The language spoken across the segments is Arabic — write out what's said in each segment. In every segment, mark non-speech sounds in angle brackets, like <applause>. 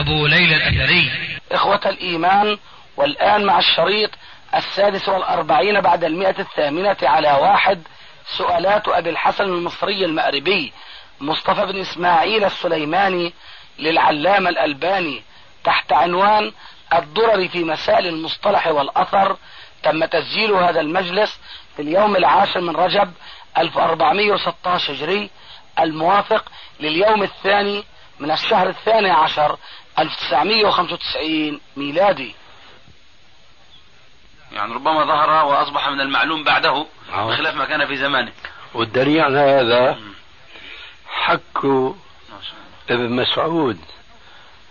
أبو ليلى الأثري. إخوة الإيمان والآن مع الشريط السادس والأربعين بعد المئة الثامنة على واحد سؤالات أبي الحسن المصري المأربي مصطفى بن إسماعيل السليماني للعلامة الألباني تحت عنوان الضرر في مسائل المصطلح والأثر. تم تسجيل هذا المجلس في اليوم العاشر من رجب 1416 هجري الموافق لليوم الثاني من الشهر الثاني عشر 1995 ميلادي. يعني ربما ظهر وأصبح من المعلوم بعده آه. بخلاف ما كان في زمانه. والدليل على هذا. حك. ابن مسعود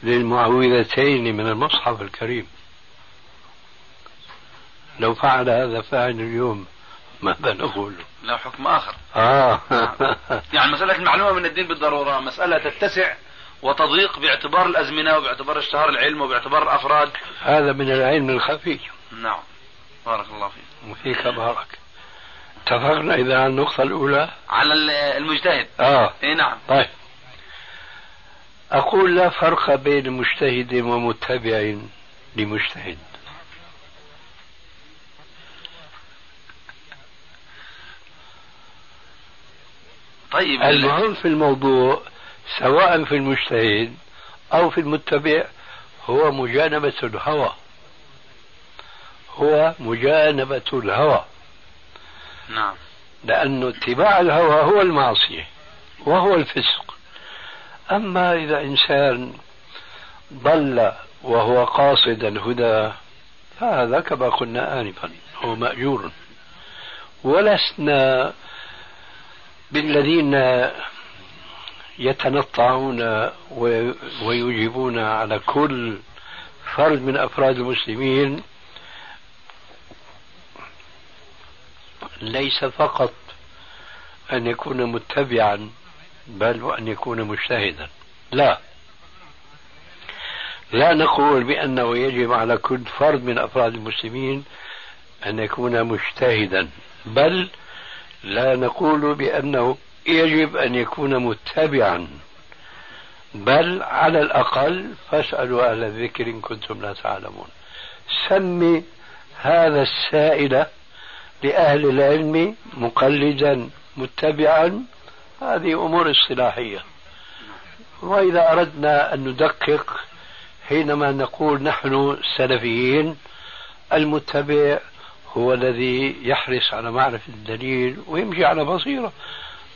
للمعوذتين من المصحف الكريم. لو فعل هذا فاعل اليوم ماذا نقول له حكم آخر. آه. يعني مسألة المعلومة من الدين بالضرورة مسألة تتسع وتضيق باعتبار الأزمنة وباعتبار اشتهار العلم وباعتبار الأفراد. هذا من العلم الخفي. نعم. بارك الله فيك. وفيك بارك. اتفقنا إذا على النقطة الأولى؟ على ال- المجتهد. آه. إي نعم. طيب. أقول لا فرق بين مجتهد ومتبع لمجتهد. طيب. المهم في الموضوع سواء في المجتهد أو في المتبع هو مجانبة الهوى. هو مجانبة الهوى. نعم. لأن اتباع الهوى هو المعصية وهو الفسق. أما إذا إنسان ضل وهو قاصد الهدى فهذا كما قلنا آنفا هو مأجور. ولسنا بالذين يتنطعون ويجيبون على كل فرد من أفراد المسلمين ليس فقط أن يكون متبعا بل وأن يكون مجتهدا. لا. لا نقول بأنه يجب على كل فرد من أفراد المسلمين أن يكون مجتهدا بل لا نقول بأنه يجب أن يكون متبعا. بل على الأقل فاسألوا أهل الذكر إن كنتم لا تعلمون. سمي هذا السائل لأهل العلم مقلدا متبعا. هذه أمور اصطلاحية. وإذا أردنا أن ندقق حينما نقول نحن سلفيين المتبع هو الذي يحرص على معرفة الدليل ويمشي على بصيرة.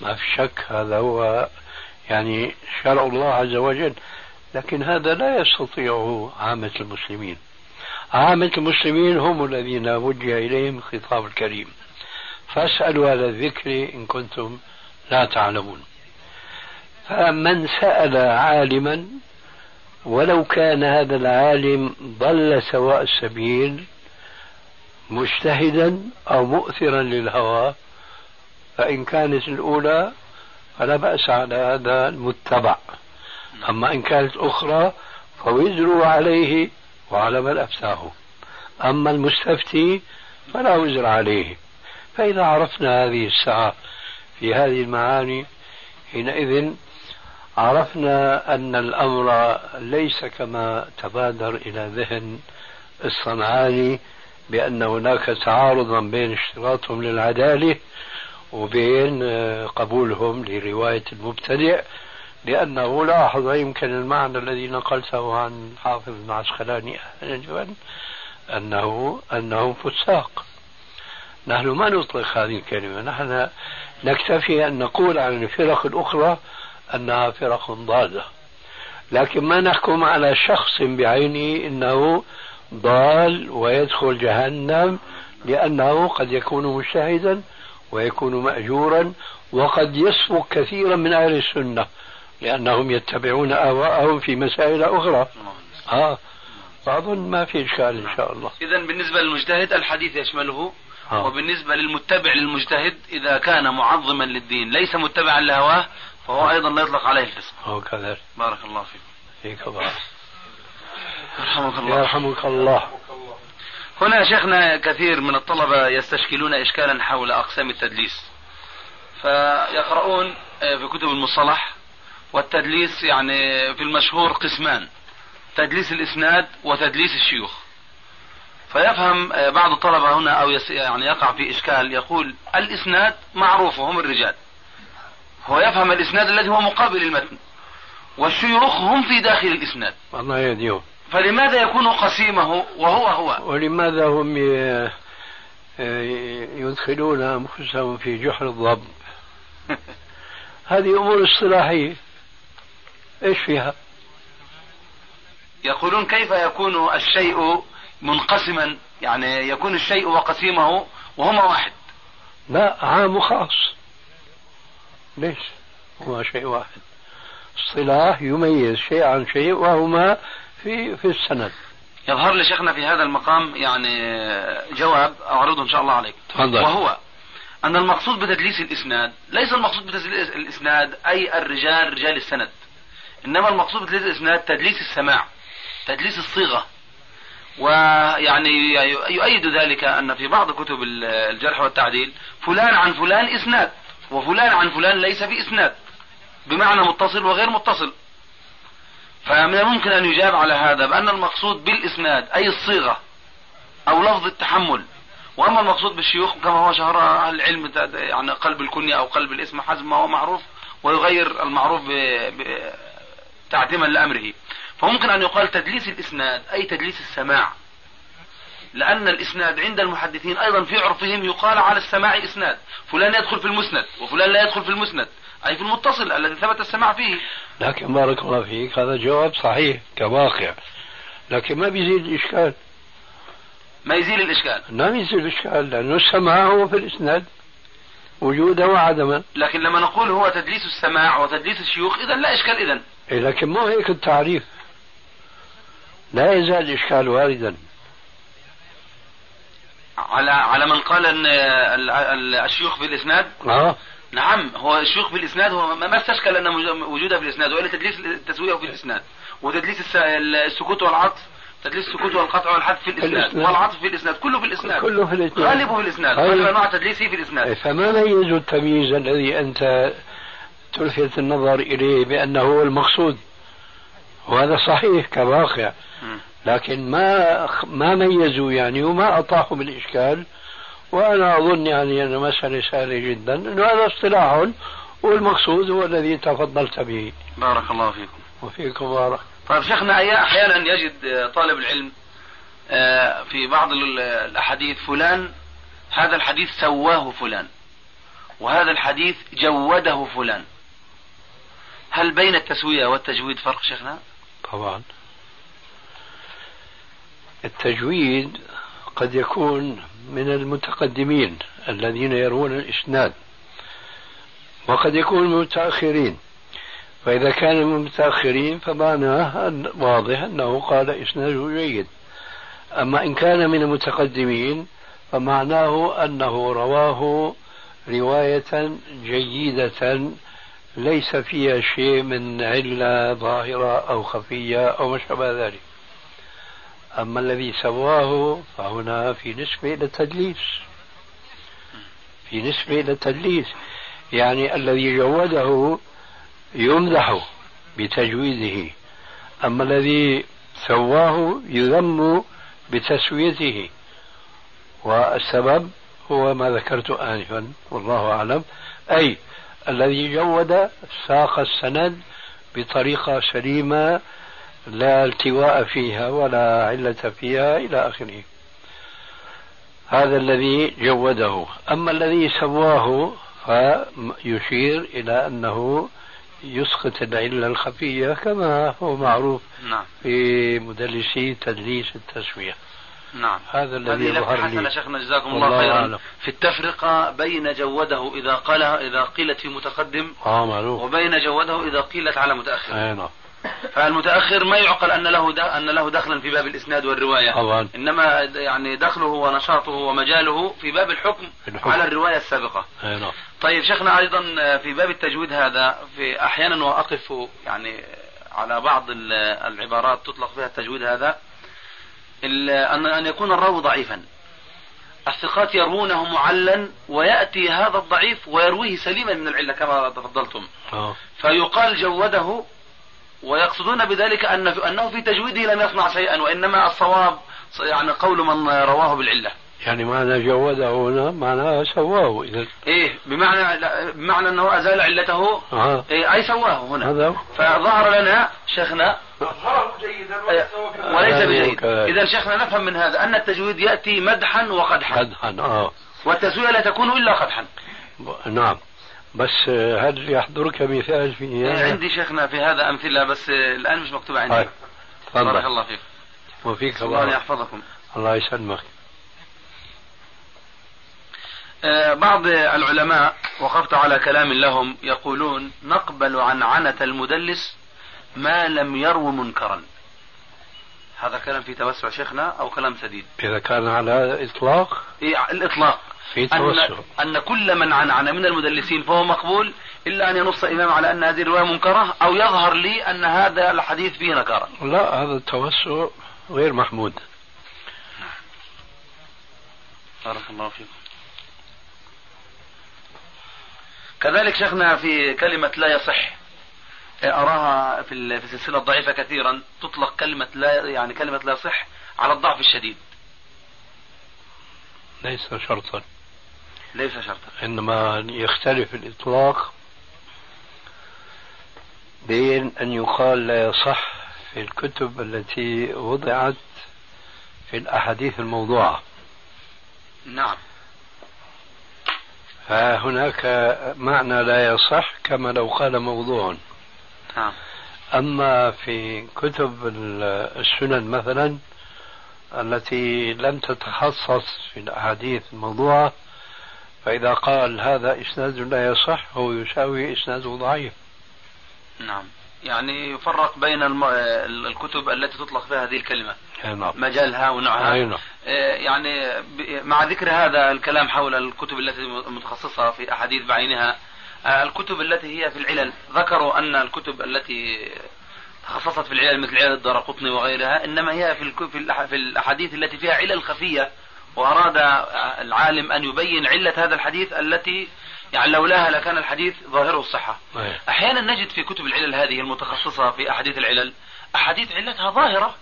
ما في شك هذا هو يعني شرع الله عز وجل. لكن هذا لا يستطيعه عامة المسلمين. عامة المسلمين هم الذين وجه إليهم الخطاب الكريم. فاسألوا أهل الذكر إن كنتم لا تعلمون. فمن سأل عالما ولو كان هذا العالم ضل سواء السبيل مجتهدا أو مؤثرا للهوى فإن كانت الأولى فلا بأس على هذا المتبع. أما إن كانت أخرى فوزر عليه وعلى من أفتاه أما المستفتي فلا وزر عليه. فإذا عرفنا هذه الساعة في هذه المعاني حينئذ عرفنا أن الأمر ليس كما تبادر إلى ذهن الصنعاني بأن هناك تعارضا بين اشتراطهم للعدالة وبين آه، قبولهم لرواية المبتدئ لأنه لاحظ يمكن المعنى الذي نقلته عن حافظ بن عسقلاني أنجبا أنه أنهم فساق. نحن ما نطلق هذه الكلمة نحن نكتفي أن نقول عن الفرق الأخرى أنها فرق ضالة لكن ما نحكم على شخص بعينه أنه ضال ويدخل جهنم لأنه قد يكون مجتهدا ويكون مأجورا وقد يسبق كثيرا من أهل السنة لأنهم يتبعون أهواءهم في مسائل أخرى. آه فأظن ما في إشكال إن شاء الله. إذا بالنسبة للمجتهد الحديث يشمله آه. وبالنسبة للمتبع للمجتهد إذا كان معظما للدين ليس متبعا لهواه فهو أيضا لا يطلق عليه الفسق. هو كذلك. بارك الله فيكم. فيك بارك. يرحمك الله. يرحمك الله. هنا شيخنا كثير من الطلبة يستشكلون إشكالا حول أقسام التدليس. فيقرؤون في كتب المصطلح والتدليس يعني في المشهور قسمان تدليس الإسناد وتدليس الشيوخ. فيفهم بعض الطلبة هنا أو يعني يقع في إشكال يقول الإسناد معروف وهم الرجال. هو يفهم الإسناد الذي هو مقابل المتن والشيوخ هم في داخل الإسناد. الله يهديهم فلماذا يكون قسيمه وهو هو؟ ولماذا هم ي- يدخلون أنفسهم في جحر الضب؟ <laughs> هذه أمور اصطلاحية. إيش فيها؟ يقولون كيف يكون الشيء منقسما؟ يعني يكون الشيء وقسيمه وهما واحد. لا عام وخاص ليش؟ هو شيء واحد. اصطلاح يميز شيء عن شيء وهما في في السند. يظهر لي شيخنا في هذا المقام يعني جواب أعرضه إن شاء الله عليك. تفضل. وهو أن المقصود بتدليس الإسناد ليس المقصود بتدليس الإسناد أي الرجال رجال السند. إنما المقصود بتدليس الإسناد تدليس السماع تدليس الصيغة. ويعني يؤيد ذلك أن في بعض كتب الجرح والتعديل فلان عن فلان إسناد وفلان عن فلان ليس بإسناد بمعنى متصل وغير متصل. فمن الممكن أن يجاب على هذا بأن المقصود بالإسناد أي الصيغة أو لفظ التحمل. وأما المقصود بالشيوخ كما هو شهر أهل العلم يعني قلب الكنية أو قلب الاسم حسب ما هو معروف ويغير المعروف. تعتيما لأمره. فممكن أن يقال تدليس الإسناد أي تدليس السماع. لأن الإسناد عند المحدثين أيضا في عرفهم يقال على السماع إسناد. فلان يدخل في المسند وفلان لا يدخل في المسند. أي في المتصل الذي ثبت السماع فيه. لكن بارك الله فيك هذا جواب صحيح كواقع. لكن ما بيزيد الإشكال. ما يزيل الإشكال. ما بيزيد الإشكال لأنه السماع هو في الإسناد وجودا وعدما لكن لما نقول هو تدليس السماع وتدليس الشيوخ إذا لا إشكال إذا إيه لكن مو هيك التعريف. لا يزال الإشكال واردا. على على من قال إن ال- ال- الشيوخ في الإسناد؟ آه. نعم هو الشيوخ في الإسناد هو ما استشكل أن وجودها في الإسناد وإلا تدليس التسوية في الإسناد وتدليس الس- السكوت والعطف تدليس السكوت والقطع والحذف في الإسناد. والعطف في الإسناد كله في الإسناد كله في الإسناد غالبه في الإسناد أيوة. كل انواع تدليسه في الإسناد فما ميزوا التمييز الذي أنت تلفت النظر إليه بأنه هو المقصود وهذا صحيح كواقع. لكن ما ما ميزوا يعني وما أطاحوا بالإشكال وأنا أظن يعني أن مسألة سهلة جدا أنه هذا اصطلاح والمقصود هو الذي تفضلت به. بارك الله فيكم. وفيكم بارك طيب شيخنا أحيانا يجد طالب العلم آه، في بعض ال- الأحاديث فلان هذا الحديث سواه فلان وهذا الحديث جوده فلان. هل بين التسوية والتجويد فرق شيخنا؟ طبعا. التجويد قد يكون من المتقدمين الذين يروون الإسناد. وقد يكون من المتأخرين فإذا كان من المتأخرين فمعناه أن واضح أنه قال إسناده جيد. أما إن كان من المتقدمين فمعناه أنه رواه رواية جيدة ليس فيها شيء من علة ظاهرة أو خفية أو ما شابه ذلك. أما الذي سواه فهنا في نسبة إلى التدليس. في نسبة إلى التدليس. يعني الذي جوده يمدح بتجويده. أما الذي سواه يذم بتسويته. والسبب هو ما ذكرت آنفا والله أعلم. أي الذي جود ساق السند بطريقة سليمة لا التواء فيها ولا علة فيها إلى آخره. هذا الذي جوده. أما الذي سواه فيشير إلى أنه يسقط العلة الخفية كما هو معروف نعم. في مدلسي تدليس التسوية. نعم. هذا الذي يظهر لي. شيخنا جزاكم الله خيرا. أعلم. في التفرقة بين جوده إذا قالها إذا قيلت في متقدم آه معروف. وبين جوده إذا قيلت على متأخر. أي نعم. فالمتأخر ما يعقل أن له أن له دخلا في باب الإسناد والرواية. طبعا. إنما د- يعني دخله ونشاطه ومجاله في باب الحكم, الحكم. على الرواية السابقة. أي نعم. طيب شيخنا أيضا في باب التجويد هذا في أحيانا وأقف يعني على بعض ال- العبارات تطلق فيها التجويد هذا أن أن يكون الراوي ضعيفا. الثقات يروونه معلا ويأتي هذا الضعيف ويرويه سليما من العلة كما تفضلتم. آه. فيقال جوده ويقصدون بذلك أن أنه في تجويده لم يصنع شيئا وإنما الصواب يعني قول من رواه بالعلة. يعني معنى جوده هنا معناه سواه اذا إيه بمعنى بمعنى أنه أزال علته. آه. إيه أي سواه هنا. هذا هو. فظهر لنا شيخنا إيه، وليس هذا بجيد. إذا شيخنا نفهم من هذا أن التجويد يأتي مدحا وقدحا. قدحا آه. والتسوية لا تكون إلا قدحا. نعم. بس آه، هل يحضرك مثال في إيه، هذا؟ عندي شيخنا في هذا أمثلة بس آه، الآن مش مكتوبة عندي. طيب بارك تفضل الله فيك. وفيك الله بارك يحفظكم. الله يسلمك. آه، بعض العلماء وقفت على كلام لهم يقولون نقبل عن عنة المدلس ما لم يرو منكرا. هذا كلام في توسع شيخنا أو كلام سديد؟ إذا كان على إطلاق؟ إيه الإطلاق. في أن, توسع. أن كل من عنعن من المدلسين فهو مقبول إلا أن ينص إمام على أن هذه الرواية منكرة أو يظهر لي أن هذا الحديث فيه نكارة. لا هذا التوسع غير محمود. بارك الله فيكم. كذلك شيخنا في كلمة لا يصح أراها في ال- في السلسلة الضعيفة كثيرا تطلق كلمة لا يعني كلمة لا يصح على الضعف الشديد. ليس شرطا. ليس شرطا. إنما يختلف الإطلاق بين أن يقال لا يصح في الكتب التي وضعت في الأحاديث الموضوعة. نعم. فهناك معنى لا يصح كما لو قال موضوع. نعم. أما في كتب ال- السنن مثلا التي لم تتخصص في الأحاديث الموضوعة فإذا قال هذا إسناد لا يصح هو يساوي إسناد ضعيف. نعم. يعني يفرق بين الم... الكتب التي تطلق فيها هذه الكلمة. نعم. مجالها ونوعها. نعم. آه، يعني ب- مع ذكر هذا الكلام حول الكتب التي متخصصة في أحاديث بعينها آه، الكتب التي هي في العلل ذكروا أن الكتب التي تخصصت في العلل مثل علل الدارقطني وغيرها إنما هي في في الأح- في الأحاديث التي فيها علل خفية وأراد العالم أن يبين علة هذا الحديث التي يعني لولاها لكان الحديث ظاهره الصحة أي. أحيانا نجد في كتب العلل هذه المتخصصة في أحاديث العلل أحاديث علتها ظاهرة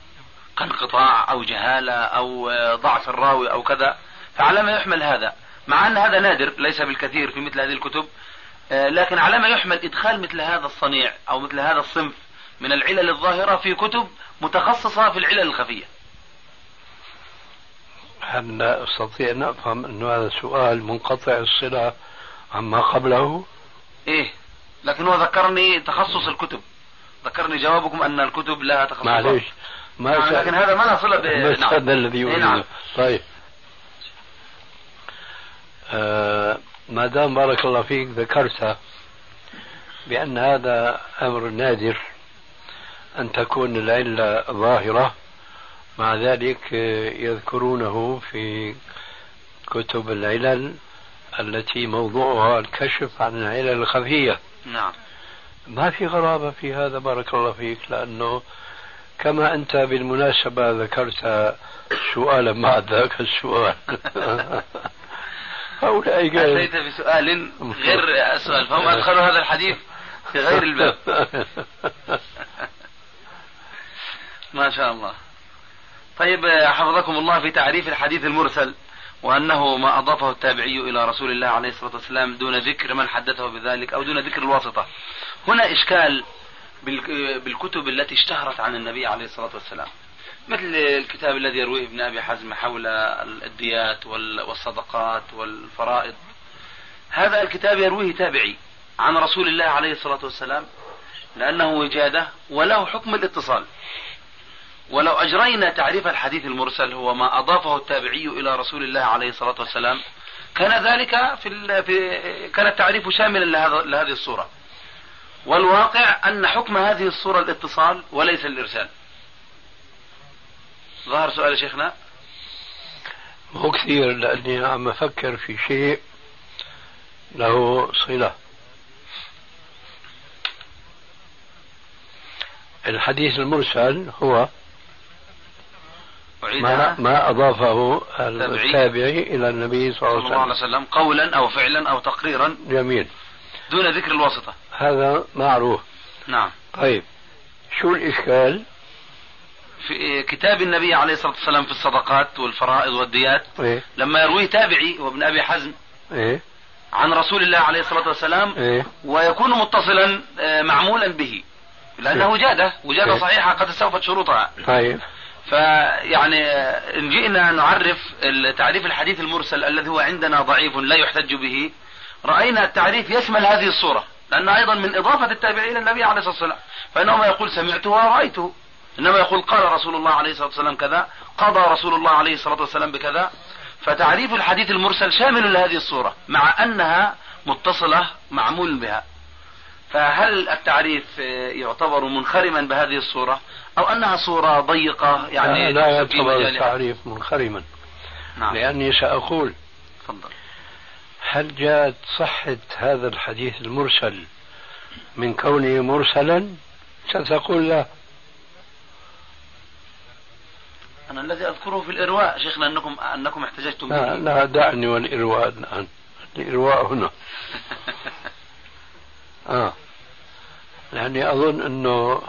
كانقطاع أو جهالة أو ضعف الراوي أو كذا فعلى ما يحمل هذا مع أن هذا نادر ليس بالكثير في مثل هذه الكتب آه، لكن على ما يحمل إدخال مثل هذا الصنيع أو مثل هذا الصنف من العلل الظاهرة في كتب متخصصة في العلل الخفية. هل أستطيع أن أفهم أن هذا سؤال منقطع الصلة عما قبله؟ إيه لكن هو ذكرني تخصص الكتب. ذكرني جوابكم أن الكتب لها تخصصات. معليش. ما نعم، لكن هذا ما له صلة ب... نعم. هذا الذي إيه، نعم. طيب. آه ما دام بارك الله فيك ذكرت بأن هذا أمر نادر. أن تكون العلة ظاهرة. مع ذلك آه، يذكرونه في كتب العلل التي موضوعها الكشف عن العلل الخفية. نعم. ما في غرابة في هذا بارك الله فيك لأنه كما أنت بالمناسبة ذكرت سؤالا مع ذاك السؤال؟ <laughs> هؤلاء أتيت بسؤال غير سؤال فهم أدخلوا هذا الحديث في غير الباب. <laughs> ما شاء الله. طيب حفظكم الله في تعريف الحديث المرسل وأنه ما أضافه التابعي إلى رسول الله عليه الصلاة والسلام دون ذكر من حدثه بذلك أو دون ذكر الواسطة. هنا إشكال بال- بالكتب التي اشتهرت عن النبي عليه الصلاة والسلام. مثل الكتاب الذي يرويه ابن أبي حزم حول الديات وال- والصدقات والفرائض. هذا الكتاب يرويه تابعي عن رسول الله عليه الصلاة والسلام لأنه وجادة وله حكم الاتصال. ولو أجرينا تعريف الحديث المرسل هو ما أضافه التابعي إلى رسول الله عليه الصلاة والسلام كان ذلك في. في كان التعريف شاملا. لهذه الصورة والواقع أن حكم هذه الصورة الاتصال وليس الإرسال ظهر سؤال شيخنا مو كثير لأني عم أفكر في شيء له صلة الحديث المرسل هو ما, ما أضافه التابعي إلى النبي صلى الله عليه وسلم. قولا أو فعلا أو تقريرا. جميل. دون ذكر الواسطة. هذا معروف. نعم. طيب. شو الإشكال؟ في كتاب النبي عليه الصلاة والسلام في الصدقات والفرائض والديات إيه؟ لما يرويه تابعي وابن أبي حزم إيه؟ عن رسول الله عليه الصلاة والسلام إيه؟ ويكون متصلا آه، معمولا به لأنه إيه؟ وجادة. وجادة إيه؟ صحيحة قد استوفت شروطها. طيب. فيعني إن جئنا نعرف تعريف الحديث المرسل الذي هو عندنا ضعيف لا يحتج به رأينا التعريف يشمل هذه الصورة لأنه أيضا من إضافة التابعين للنبي عليه الصلاة والسلام فإنه ما يقول سمعته ورأيته إنما يقول قال رسول الله عليه الصلاة والسلام كذا قضى رسول الله عليه الصلاة والسلام بكذا فتعريف الحديث المرسل شامل لهذه الصورة مع أنها متصلة معمول بها. فهل التعريف يعتبر منخرما بهذه الصورة؟ أو أنها صورة ضيقة يعني لا, لا يعتبر التعريف منخرما. نعم. لأني سأقول فضل. هل جاءت صحة هذا الحديث المرسل من كونه مرسلا؟ ستقول لا. أنا الذي أذكره في الإرواء شيخنا أنكم أنكم احتججتم لا, لا دعني والإرواء الآن. الإرواء هنا. <laughs> آه. يعني أظن أنه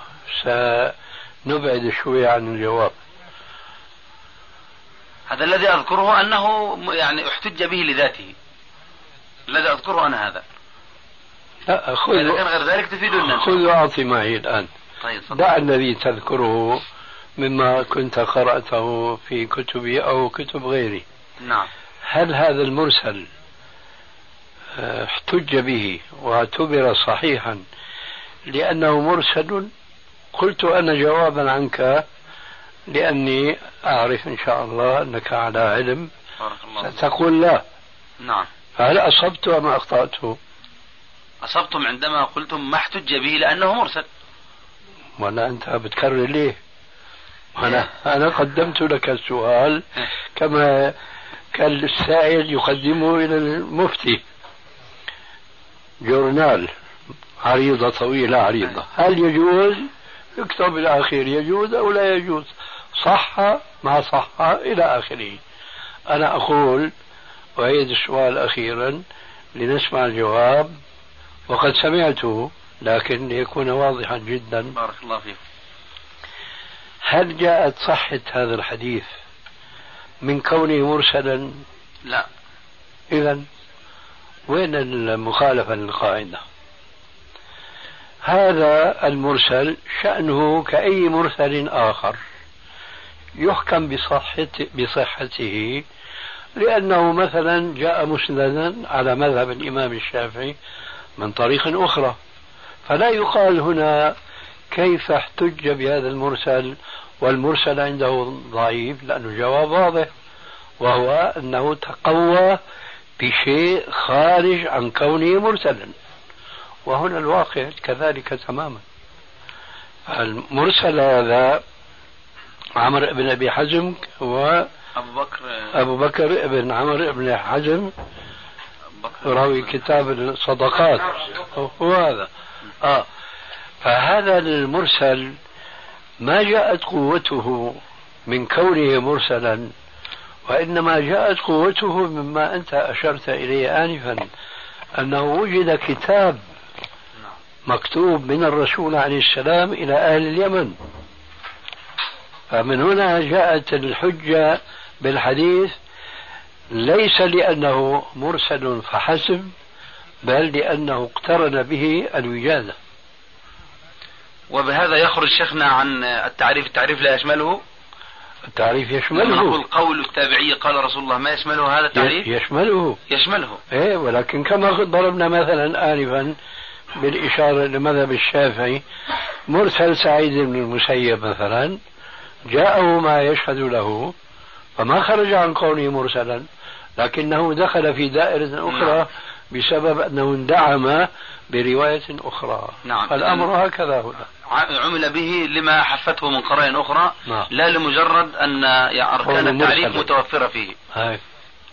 سنبعد شوي عن الجواب. هذا الذي أذكره أنه يعني احتج به لذاته. الذي أذكره أنا هذا. لا خذ إذا كان غير ذلك تفيدنا. خذ وأعطي معي الآن. طيب دع الذي تذكره مما كنت قرأته في كتبي أو كتب غيري. نعم. هل هذا المرسل آه، احتج به واعتبر صحيحا لأنه مرسل قلت أنا جوابا عنك لأني أعرف إن شاء الله أنك على علم. بارك الله ستقول لا. نعم. فهل أصبت أم أخطأت؟ أصبتم عندما قلتم ما احتج به لأنه مرسل. وأنا أنت بتكرر ليه؟ أنا أنا قدمت لك السؤال كما كان السائل يقدمه إلى المفتي. جورنال. عريضة طويلة عريضة. هل يجوز يكتب الأخير يجوز أو لا يجوز. صح ما صح إلى آخره. أنا أقول أعيد السؤال أخيرا لنسمع الجواب. وقد سمعته لكن ليكون واضحا جدا. بارك الله فيك. هل جاءت صحة هذا الحديث من كونه مرسلا؟ لا. إذا وين المخالفة للقاعدة؟ هذا المرسل شأنه كأي مرسل آخر يحكم بصحته, بصحته لأنه مثلا جاء مسندا على مذهب الإمام الشافعي من طريق أخرى فلا يقال هنا كيف احتج بهذا المرسل والمرسل عنده ضعيف لأنه جواب واضح وهو أنه تقوى بشيء خارج عن كونه مرسلا. وهنا الواقع كذلك تماما. المرسل هذا عمرو بن أبي حزم و أبو بكر. أبو بكر بن عمرو بن حزم راوي كتاب الصدقات. هو هذا. آه. فهذا المرسل ما جاءت قوته من كونه مرسلا وإنما جاءت قوته مما أنت أشرت إليه آنفا أنه وجد كتاب مكتوب من الرسول عليه السلام إلى أهل اليمن. فمن هنا جاءت الحجة بالحديث ليس لأنه مرسل فحسب بل لأنه اقترن به الوجادة وبهذا يخرج شيخنا عن التعريف التعريف لا يشمله؟ التعريف يشمله. نقول قول التابعي قال رسول الله ما يشمله هذا التعريف؟ يشمله. يشمله. إيه ولكن كما ضربنا مثلا آنفا بالإشارة لمذهب الشافعي مرسل سعيد بن المسيب مثلا جاءه ما يشهد له فما خرج عن كونه مرسلا لكنه دخل في دائرة أخرى نعم. بسبب أنه اندعم برواية أخرى نعم. الأمر هكذا هنا عمل به لما حفته من قرائن أخرى نعم. لا لمجرد أن أركان التعريف متوفرة فيه هاي.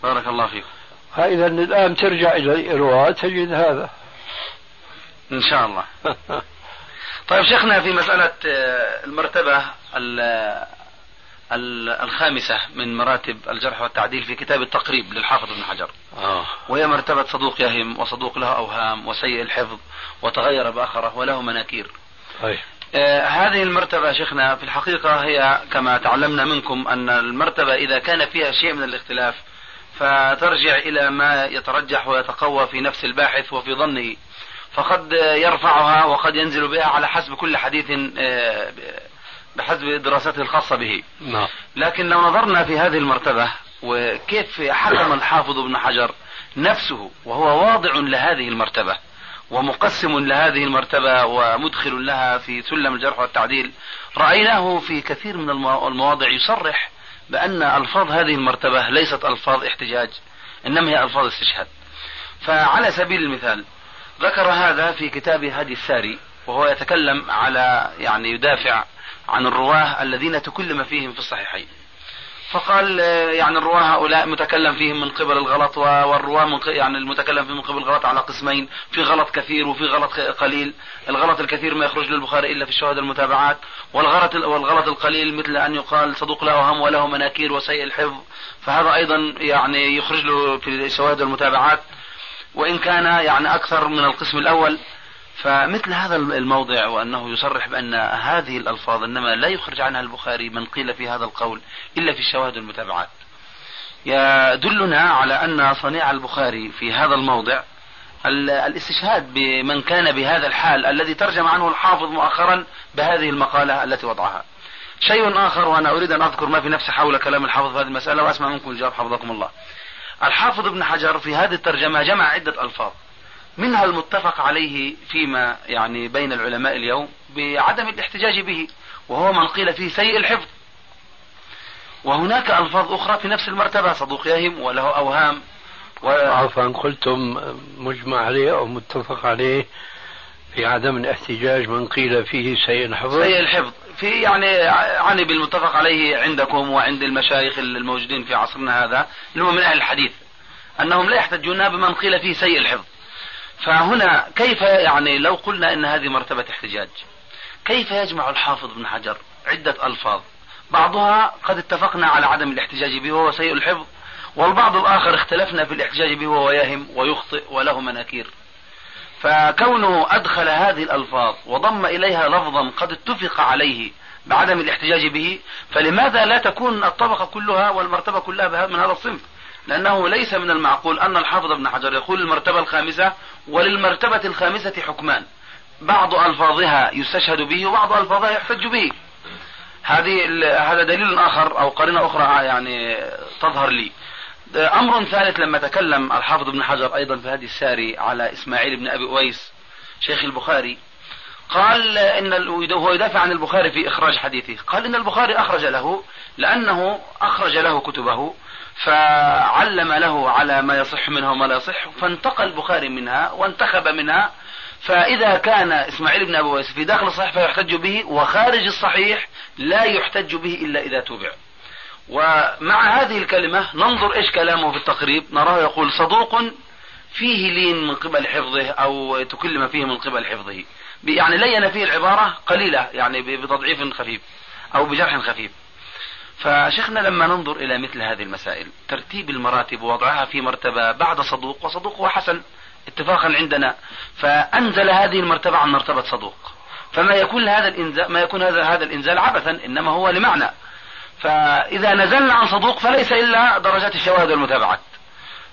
بارك الله فيكم فإذا الآن ترجع إلى الإرواء تجد هذا إن شاء الله طيب شيخنا في مسألة آه، المرتبة الخامسة من مراتب الجرح والتعديل في كتاب التقريب للحافظ ابن حجر آه. وهي مرتبة صدوق يهم وصدوق له أوهام وسيء الحفظ وتغير بآخره وله مناكير أي. آه هذه المرتبة شيخنا في الحقيقة هي كما تعلمنا منكم أن المرتبة إذا كان فيها شيء من الاختلاف فترجع إلى ما يترجح ويتقوى في نفس الباحث وفي ظنه فقد يرفعها وقد ينزل بها على حسب كل حديث آه، بحسب دراسته الخاصة به نعم. لكن لو نظرنا في هذه المرتبة وكيف حكم الحافظ ابن حجر نفسه وهو واضع لهذه المرتبة ومقسم لهذه المرتبة ومدخل لها في سلم الجرح والتعديل رأيناه في كثير من المواضع يصرح بأن ألفاظ هذه المرتبة ليست ألفاظ احتجاج إنما هي ألفاظ استشهاد فعلى سبيل المثال ذكر هذا في كتاب هدي الساري وهو يتكلم على يعني يدافع عن الرواة الذين تكلم فيهم في الصحيحين. فقال يعني الرواة هؤلاء متكلم فيهم من قبل الغلط والرواة من يعني المتكلم فيهم من قبل الغلط على قسمين في غلط كثير وفي غلط قليل. الغلط الكثير ما يخرج للبخاري إلا في الشهادة المتابعات والغلط والغلط القليل مثل أن يقال صدوق له وهم وله مناكير وسيء الحفظ. فهذا أيضا يعني يخرج له في الشواهد والمتابعات وإن كان يعني أكثر من القسم الأول فمثل هذا الموضع وأنه يصرح بأن هذه الألفاظ إنما لا يخرج عنها البخاري من قيل في هذا القول إلا في الشواهد المتابعات يدلنا على أن صنيع البخاري في هذا الموضع الاستشهاد بمن كان بهذا الحال الذي ترجم عنه الحافظ مؤخرا بهذه المقالة التي وضعها. شيء آخر وأنا أريد أن أذكر ما في نفسي حول كلام الحافظ في هذه المسألة وأسمع منكم الجواب حفظكم الله. الحافظ ابن حجر في هذه الترجمة جمع عدة ألفاظ. منها المتفق عليه فيما يعني بين العلماء اليوم بعدم الاحتجاج به وهو من قيل فيه سيء الحفظ. وهناك ألفاظ أخرى في نفس المرتبة صدوق يهم وله أوهام. و... عفوا قلتم مجمع عليه أو متفق عليه في عدم الاحتجاج من قيل فيه سيء الحفظ. سيء الحفظ. في يعني عني بالمتفق عليه عندكم وعند المشايخ الموجودين في عصرنا هذا اللي هو من أهل الحديث أنهم لا يحتجون بمن قيل فيه سيء الحفظ. فهنا كيف يعني لو قلنا إن هذه مرتبة احتجاج؟ كيف يجمع الحافظ ابن حجر عدة ألفاظ؟ بعضها قد اتفقنا على عدم الاحتجاج به وهو سيء الحفظ والبعض الآخر اختلفنا في الاحتجاج به وهو يهم ويخطئ وله مناكير. فكونه أدخل هذه الألفاظ وضم إليها لفظا قد اتفق عليه بعدم الاحتجاج به فلماذا لا تكون الطبقة كلها والمرتبة كلها من هذا الصنف؟ لأنه ليس من المعقول أن الحافظ ابن حجر يقول المرتبة الخامسة وللمرتبة الخامسة حكمان. بعض ألفاظها يستشهد به وبعض ألفاظها يحتج به. هذه هذا دليل آخر أو قرينة أخرى يعني تظهر لي. أمر ثالث لما تكلم الحافظ ابن حجر أيضا في هذه الساري على إسماعيل بن أبي أويس شيخ البخاري قال إن هو يدافع عن البخاري في إخراج حديثه. قال إن البخاري أخرج له لأنه أخرج له كتبه فعلم له على ما يصح منها وما لا يصح فانتقى البخاري منها وانتخب منها فإذا كان إسماعيل بن أبي ويس في داخل الصحيح فيحتج به وخارج الصحيح لا يحتج به إلا إذا تبع. ومع هذه الكلمة ننظر إيش كلامه في التقريب. نراه يقول صدوق فيه لين من قبل حفظه أو تكلم فيه من قبل حفظه. يعني لين فيه العبارة قليلة يعني بتضعيف خفيف أو بجرح خفيف. فشيخنا لما ننظر إلى مثل هذه المسائل ترتيب المراتب ووضعها في مرتبة بعد صدوق وصدوق وحسن اتفاقا عندنا. فأنزل هذه المرتبة عن مرتبة صدوق. فما يكون هذا الإنزال ما يكون هذا هذا الإنزال عبثا إنما هو لمعنى. فإذا نزلنا عن صدوق فليس إلا درجات الشواهد والمتابعات.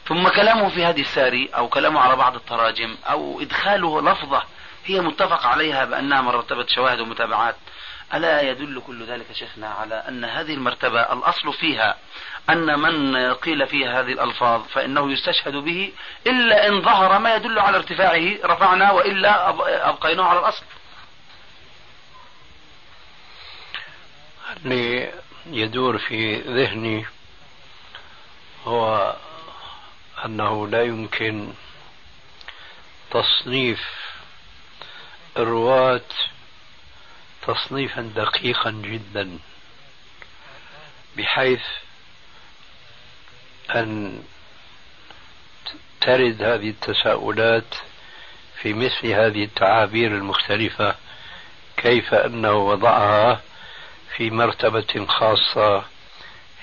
ثم كلامه في هذه الساري أو كلامه على بعض التراجم أو إدخاله لفظة هي متفق عليها بأنها مرتبة شواهد ومتابعات ألا يدل كل ذلك شيخنا على أن هذه المرتبة الأصل فيها أن من قيل فيها هذه الألفاظ فإنه يستشهد به إلا إن ظهر ما يدل على ارتفاعه رفعنا وإلا أبقيناه على الأصل. اللي يدور في ذهني هو أنه لا يمكن تصنيف الرواة تصنيفا دقيقا جدا بحيث أن ترد هذه التساؤلات في مثل هذه التعابير المختلفة كيف أنه وضعها في مرتبة خاصة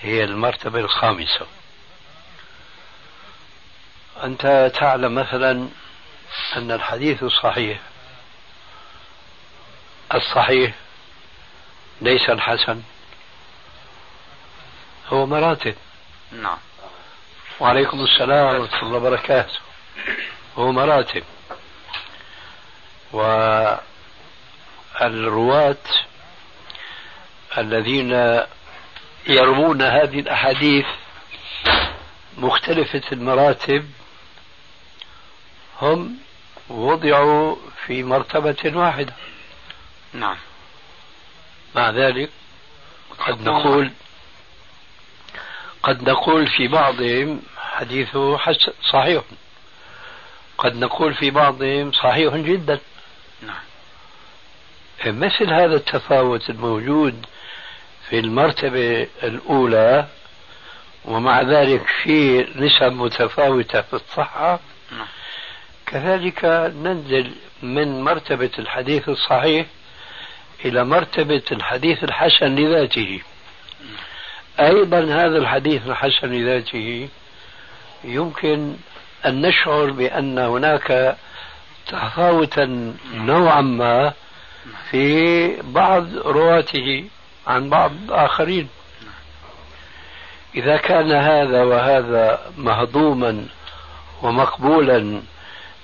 هي المرتبة الخامسة. أنت تعلم مثلا أن الحديث الصحيح الصحيح ليس الحسن. هو مراتب. نعم. وعليكم السلام ورحمة الله وبركاته. هو مراتب. والرواة الذين يروون هذه الأحاديث مختلفة المراتب هم وضعوا في مرتبة واحدة. نعم. مع ذلك قد نقول قد نقول في بعضهم حديثه حسن صحيح. قد نقول في بعضهم صحيح جدا. نعم. مثل هذا التفاوت الموجود في المرتبة الأولى ومع ذلك في نسب متفاوتة في الصحة. نعم. كذلك ننزل من مرتبة الحديث الصحيح إلى مرتبة الحديث الحسن لذاته. أيضا هذا الحديث الحسن لذاته يمكن أن نشعر بأن هناك تفاوتا نوعا ما في بعض رواته. عن بعض آخرين. إذا كان هذا وهذا مهضوما ومقبولا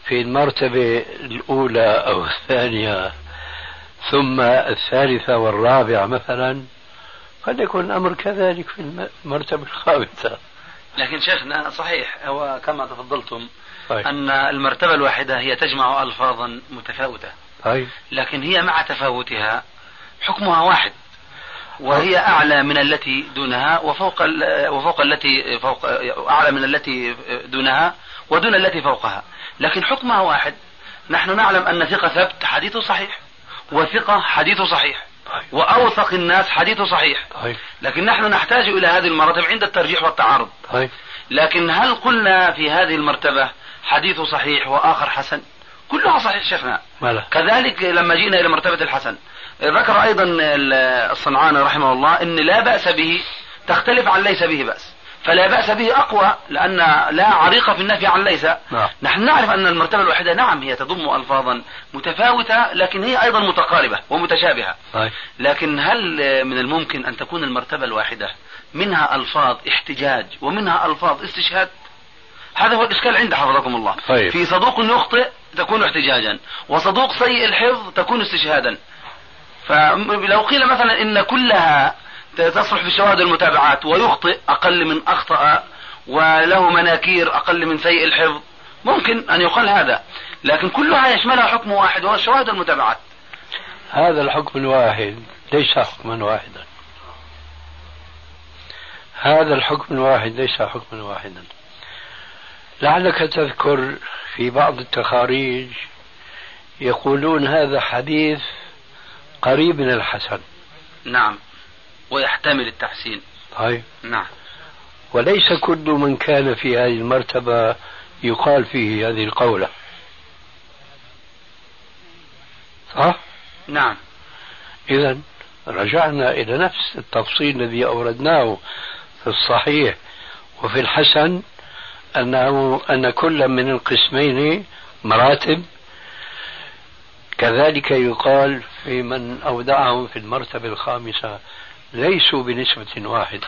في المرتبة الأولى أو الثانية ثم الثالثة والرابعة مثلا قد يكون الأمر كذلك في المرتبة الخامسة. لكن شيخنا صحيح هو كما تفضلتم طيب. أن المرتبة الواحدة هي تجمع ألفاظا متفاوتة. طيب. لكن هي مع تفاوتها حكمها واحد. وهي أعلى من التي دونها وفوق وفوق التي فوق أعلى من التي دونها ودون التي فوقها. لكن حكمها واحد. نحن نعلم أن ثقة ثبت حديثه صحيح وثقة حديثه صحيح طيب. وأوثق الناس حديثه صحيح. طيب. لكن نحن نحتاج إلى هذه المراتب عند الترجيح والتعارض. طيب. لكن هل قلنا في هذه المرتبة حديث صحيح وآخر حسن؟ كلها صحيح شيخنا. كذلك لما جينا إلى مرتبة الحسن. ذكر أيضا الصنعاني رحمه الله أن لا بأس به تختلف عن ليس به بأس. فلا بأس به أقوى لأن لا عريق في النفي عن ليس. نعم. نحن نعرف أن المرتبة الواحدة نعم هي تضم ألفاظا متفاوتة لكن هي أيضا متقاربة ومتشابهة. طيب. لكن هل من الممكن أن تكون المرتبة الواحدة منها ألفاظ احتجاج ومنها ألفاظ استشهاد؟ هذا هو الإشكال عند حفظكم الله. طيب. في صدوق يخطئ تكون احتجاجا وصدوق سيء الحفظ تكون استشهادا. فلو قيل مثلا إن كلها تصلح في الشواهد المتابعات ويخطئ أقل من أخطأ وله مناكير أقل من سيء الحفظ ممكن أن يقال هذا. لكن كلها يشملها حكم واحد وهو الشواهد المتابعات. هذا الحكم الواحد ليس حكما واحدا. هذا الحكم الواحد ليس حكما واحدا. لعلك تذكر في بعض التخاريج يقولون هذا حديث قريب من الحسن. نعم. ويحتمل التحسين. طيب. نعم. وليس كل من كان في هذه المرتبة يقال فيه هذه القولة. صح؟ نعم. إذا رجعنا إلى نفس التفصيل الذي أوردناه في الصحيح وفي الحسن أنه أن كل من القسمين مراتب. كذلك يقال في من أودعهم في المرتبة الخامسة ليسوا بنسبة واحدة.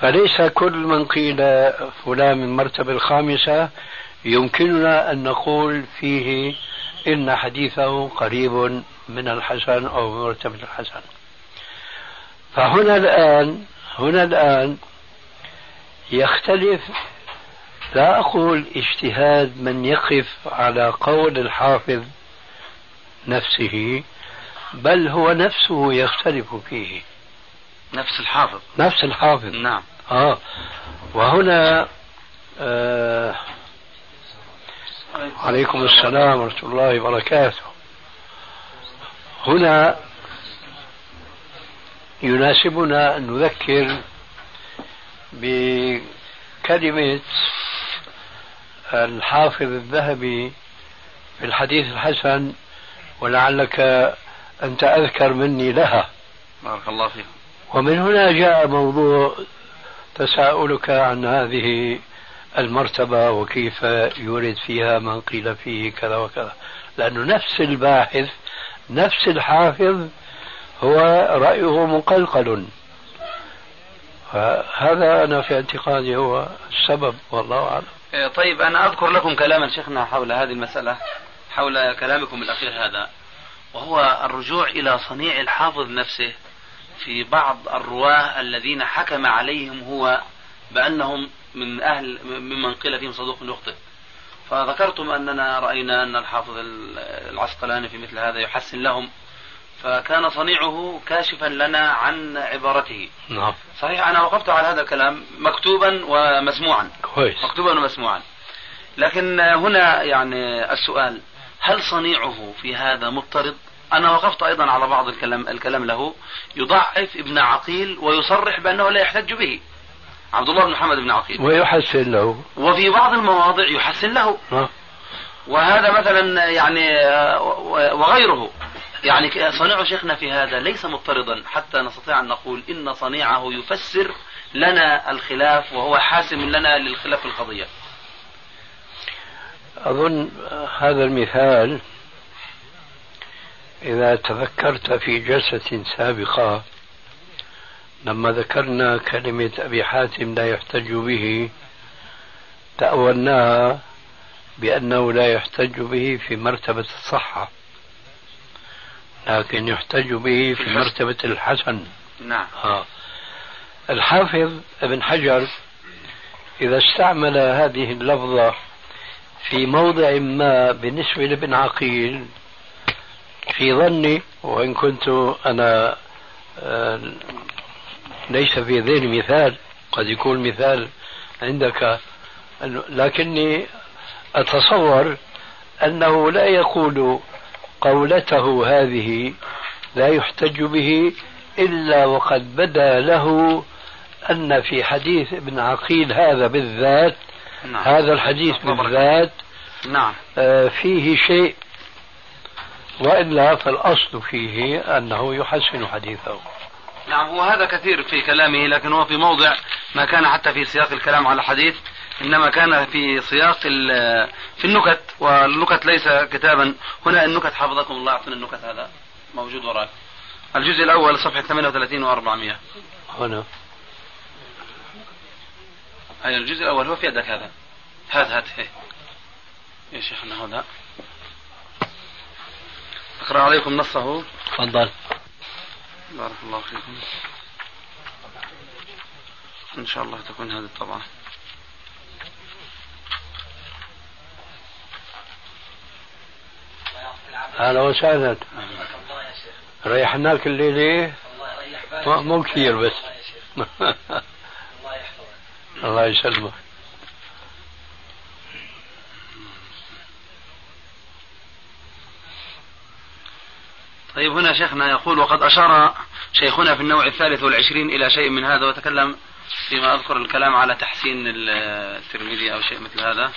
فليس كل من قيل فلان من المرتبة الخامسة يمكننا أن نقول فيه إن حديثه قريب من الحسن أو من مرتبة الحسن. فهنا الآن هنا الآن يختلف لا أقول اجتهاد من يقف على قول الحافظ نفسه بل هو نفسه يختلف فيه. نفس الحافظ. نفس الحافظ. نعم. آه. وهنا آه عليكم السلام ورحمة الله وبركاته. هنا يناسبنا أن نذكر بكلمة الحافظ الذهبي في الحديث الحسن ولعلك أنت أذكر مني لها. بارك الله فيك. ومن هنا جاء موضوع تساؤلك عن هذه المرتبة وكيف يورد فيها من قيل فيه كذا وكذا. لأنه نفس الباحث نفس الحافظ هو رأيه مقلقل هذا أنا في اعتقادي هو السبب والله أعلم. طيب أنا أذكر لكم كلاما شيخنا حول هذه المسألة. حول كلامكم الأخير هذا وهو الرجوع إلى صنيع الحافظ نفسه في بعض الرواة الذين حكم عليهم هو بأنهم من أهل ممن قيل فيهم صدوق يخطئ فذكرتم أننا رأينا أن الحافظ العسقلاني في مثل هذا يحسن لهم فكان صنيعه كاشفا لنا عن عبارته. نعم. صحيح أنا وقفت على هذا الكلام مكتوبا ومسموعا. كويس. مكتوبا ومسموعا. لكن هنا يعني السؤال هل صنيعه في هذا مضطرد أنا وقفت أيضا على بعض الكلام الكلام له. يضعف ابن عقيل ويصرح بأنه لا يحتج به. عبد الله بن محمد بن عقيل. ويحسن له. وفي بعض المواضع يحسن له. نعم وهذا مثلا يعني وغيره. يعني صنيع شيخنا في هذا ليس مضطردا حتى نستطيع أن نقول إن صنيعه يفسر لنا الخلاف وهو حاسم لنا للخلاف القضية. أظن هذا المثال إذا تذكرت في جلسة سابقة لما ذكرنا كلمة أبي حاتم لا يحتج به تأولناها بأنه لا يحتج به في مرتبة الصحة لكن يحتج به في مرتبة الحسن نعم آه. الحافظ ابن حجر إذا استعمل هذه اللفظة في موضع ما بالنسبة لابن عقيل في ظني وإن كنت أنا آه، ليس في ذهني مثال قد يكون مثال عندك لكني أتصور أنه لا يقول قولته هذه لا يحتج به إلا وقد بدا له أن في حديث ابن عقيل هذا بالذات نعم. هذا الحديث بالذات نعم. آه فيه شيء وإلا فالأصل فيه أنه يحسن حديثه. نعم هو هذا كثير في كلامه لكن هو في موضع ما كان حتى في سياق الكلام على الحديث إنما كان في سياق في النكت والنكت ليس كتابا. هنا النكت حفظكم الله أعطنا النكت هذا؟ موجود وراك الجزء الأول صفحة 38 و400 هنا. أي الجزء الأول هو في يدك هذا. هات هات هي. يا شيخنا هذا. أقرأ عليكم نصه. تفضل. بارك الله فيكم. إن شاء الله تكون هذه الطبعة. أهلا وسهلا. ريحناك الليلة؟ مو كثير بس. <laughs> الله يسلمك. طيب هنا شيخنا يقول وقد أشار شيخنا في النوع الثالث والعشرين إلى شيء من هذا وتكلم فيما أذكر الكلام على تحسين الترمذي أو شيء مثل هذا.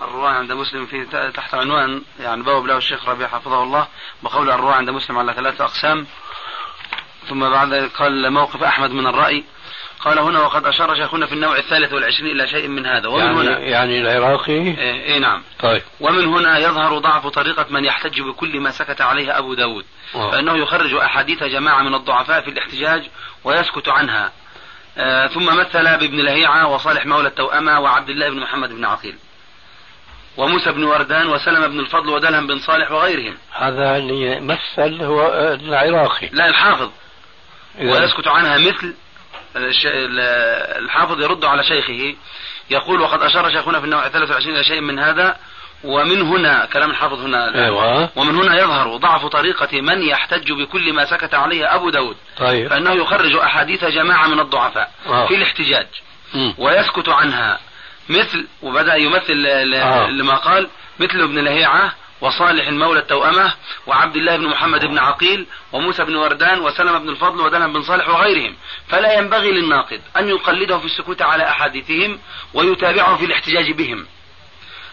الرواية عند مسلم في تحت عنوان يعني بوب له الشيخ ربيع حفظه الله بقول الرواية عند مسلم على ثلاثة أقسام ثم بعد قال موقف أحمد من الرأي قال هنا وقد أشار شيخنا في النوع الثالث والعشرين إلى شيء من هذا. ومن يعني هنا يعني العراقي؟ إيه, إيه نعم. طيب. ومن هنا يظهر ضعف طريقة من يحتج بكل ما سكت عليه أبو داود. أوه. فإنه يخرج أحاديث جماعة من الضعفاء في الاحتجاج ويسكت عنها. آه ثم مثل بابن لهيعة وصالح مولى التوأمة وعبد الله بن محمد بن عقيل وموسى بن وردان وسلم بن الفضل ودلهم بن صالح وغيرهم. هذا اللي مثل هو العراقي. لا الحافظ. ويسكت عنها مثل الحافظ يرد على شيخه يقول وقد أشار شيخنا في النوع الثالث والعشرين إلى شيء من هذا ومن هنا كلام الحافظ هنا أيوة. ومن هنا يظهر ضعف طريقة من يحتج بكل ما سكت عليه أبو داود طيب فإنه يخرج أحاديث جماعة من الضعفاء آه. في الاحتجاج مم. ويسكت عنها مثل وبدأ يمثل آه. لما قال مثل ابن لهيعة وصالح المولى التوأمة وعبد الله بن محمد بن عقيل وموسى بن وردان وسلمة بن الفضل ودلهم بن صالح وغيرهم. فلا ينبغي للناقد أن يقلده في السكوت على أحاديثهم ويتابعه في الاحتجاج بهم.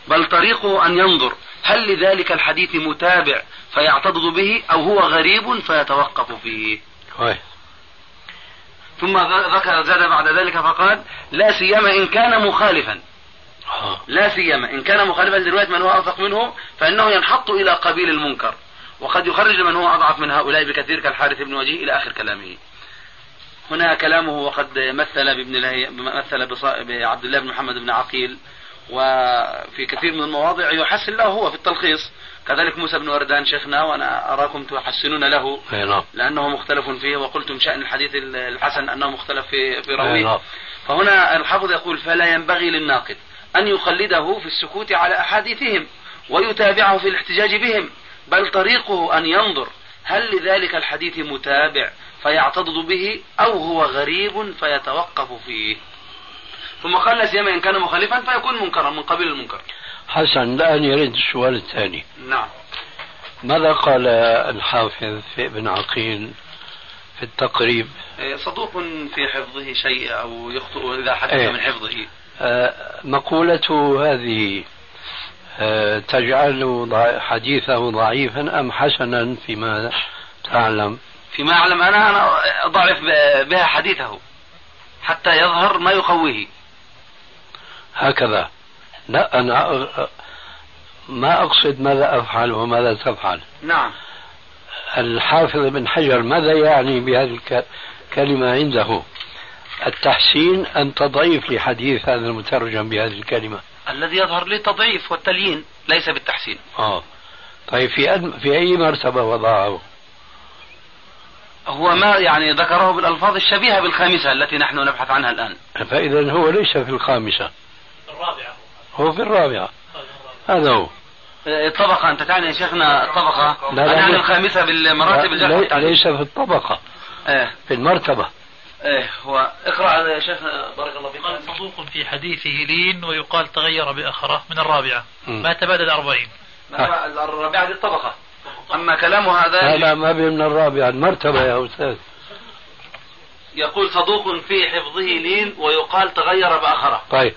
بل طريقه أن ينظر هل لذلك الحديث متابع فيعتضد به أو هو غريب فيتوقف فيه. كويس. ثم ذكر زاد بعد ذلك فقال لا سيما إن كان مخالفا. لا سيما إن كان مخالفا لرواية من هو أوثق منه فإنه ينحط إلى قبيل المنكر. وقد يخرج من هو أضعف من هؤلاء بكثير كالحارث بن وجيه إلى آخر كلامه. هنا كلامه وقد مثل بابن مثل بعبد الله بن محمد بن عقيل. وفي كثير من المواضع يحسن له هو في التلخيص. كذلك موسى بن وردان شيخنا وأنا أراكم تحسنون له. نعم. لأنه مختلف فيه وقلتم شأن الحديث الحسن أنه مختلف في في راويه نعم. فهنا الحافظ يقول فلا ينبغي للناقد أن يقلده في السكوت على أحاديثهم ويتابعه في الاحتجاج بهم بل طريقه أن ينظر هل لذلك الحديث متابع فيعتضد به أو هو غريب فيتوقف فيه. ثم قال لا سيما إن كان مخالفا فيكون منكرا من قبيل المنكر. حسن الآن يرد السؤال الثاني. نعم. ماذا قال الحافظ في ابن عقيل في التقريب؟ إيه، صدوق في حفظه شيء أو يخطئ إذا حدث إيه. من حفظه. مقولته هذه آه، تجعل حديثه ضعيفا أم حسنا فيما تعلم؟ فيما أعلم أنا أنا أضعف بها حديثه حتى يظهر ما يقويه. هكذا. لا أنا ما أقصد ماذا أفعل وماذا تفعل. نعم. الحافظ بن حجر ماذا يعني بهذه الكلمة عنده؟ التحسين أم تضعيف لحديث هذا المترجم بهذه الكلمة. الذي يظهر لي التضعيف والتليين ليس بالتحسين. آه. طيب في أد... في أي مرتبة وضعه؟ هو ما يعني ذكره بالألفاظ الشبيهة بالخامسة التي نحن نبحث عنها الآن. فإذا هو ليس في الخامسة. الرابعة. هو في الرابعة. هذا هو. الطبقة أنت تعني يا شيخنا الطبقة لا، لا، أنا عن لا. الخامسة بالمراتب. والتعديل. ليس في الطبقة. إيه في المرتبة. إيه هو اقرأ يا شيخ بارك الله فيك. قال صدوق في حديثه لين ويقال تغير بأخرة من الرابعة. مم. ما تبادل أربعين الرابعة دي الطبقة. أما كلامه هذا لا لا ما بين من الرابعة المرتبة يا أستاذ. يقول صدوق في حفظه لين ويقال تغير بأخرة. طيب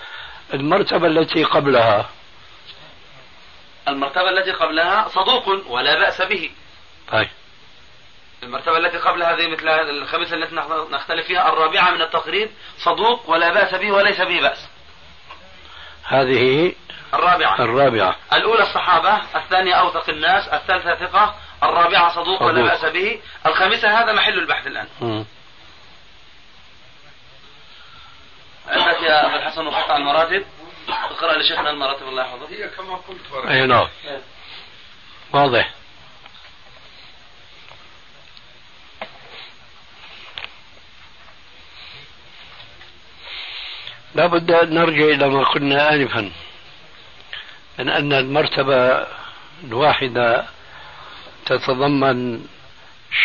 المرتبة التي قبلها. المرتبة التي قبلها صدوق ولا بأس به. طيب. المرتبة التي قبل هذه مثل هذه الخمسة التي نخ- نختلف فيها الرابعة من التقريب صدوق ولا بأس به وليس به بأس. هذه الرابعة. الرابعة. الأولى الصحابة الثانية أوثق الناس الثالثة ثقة الرابعة صدوق ولا صدوق. بأس به. الخامسة هذا محل البحث الآن. مم. عندك يا أبو الحسن وقطع المراتب. اقرأ لشيخنا المراتب الله يحفظه. هي كما قلت أي نعم. واضح. لابد أن نرجع إلى ما قلنا آنفا من أن المرتبة الواحدة تتضمن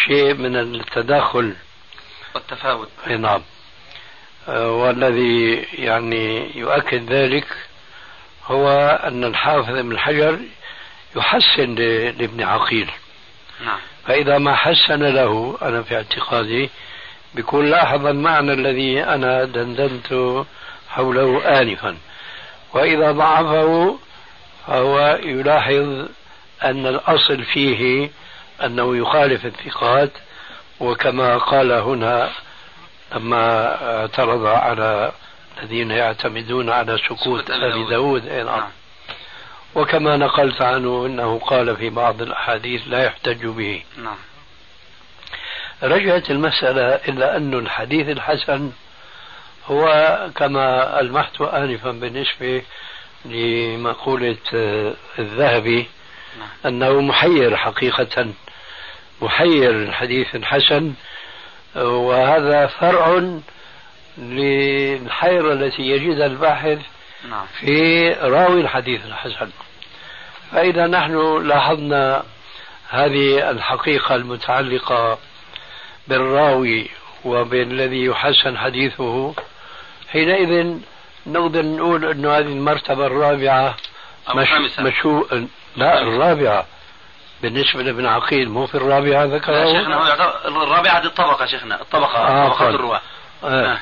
شيء من التداخل. والتفاوت. أي نعم. آه، والذي يعني يؤكد ذلك هو أن الحافظ ابن حجر يحسن لابن عقيل. نعم. فإذا ما حسن له أنا في اعتقادي بيكون لاحظ المعنى الذي أنا دندنت حوله انفا. وإذا ضعفه فهو يلاحظ أن الأصل فيه أنه يخالف الثقات وكما قال هنا لما اعترض على الذين يعتمدون على سكوت أبي داود. أي نعم. نعم. وكما نقلت عنه أنه قال في بعض الأحاديث لا يحتج به. نعم. رجعت المسألة إلى أن الحديث الحسن هو كما ألمحت آنفا بالنسبة لمقولة آه، الذهبي نعم. أنه محير حقيقة محير الحديث الحسن وهذا فرع للحيرة التي يجدها الباحث نعم في راوي الحديث الحسن فإذا نحن لاحظنا هذه الحقيقة المتعلقة بالراوي وبالذي يحسن حديثه حينئذ نقدر نقول إنه هذه المرتبة الرابعة أو الخامسة. مشو لا الرابعة. بالنسبة لابن عقيل مو في الرابعة ذكره؟ شيخنا هو الرابعة هذه الطبقة شيخنا الطبقة آه، طبقة. الرواة. آه.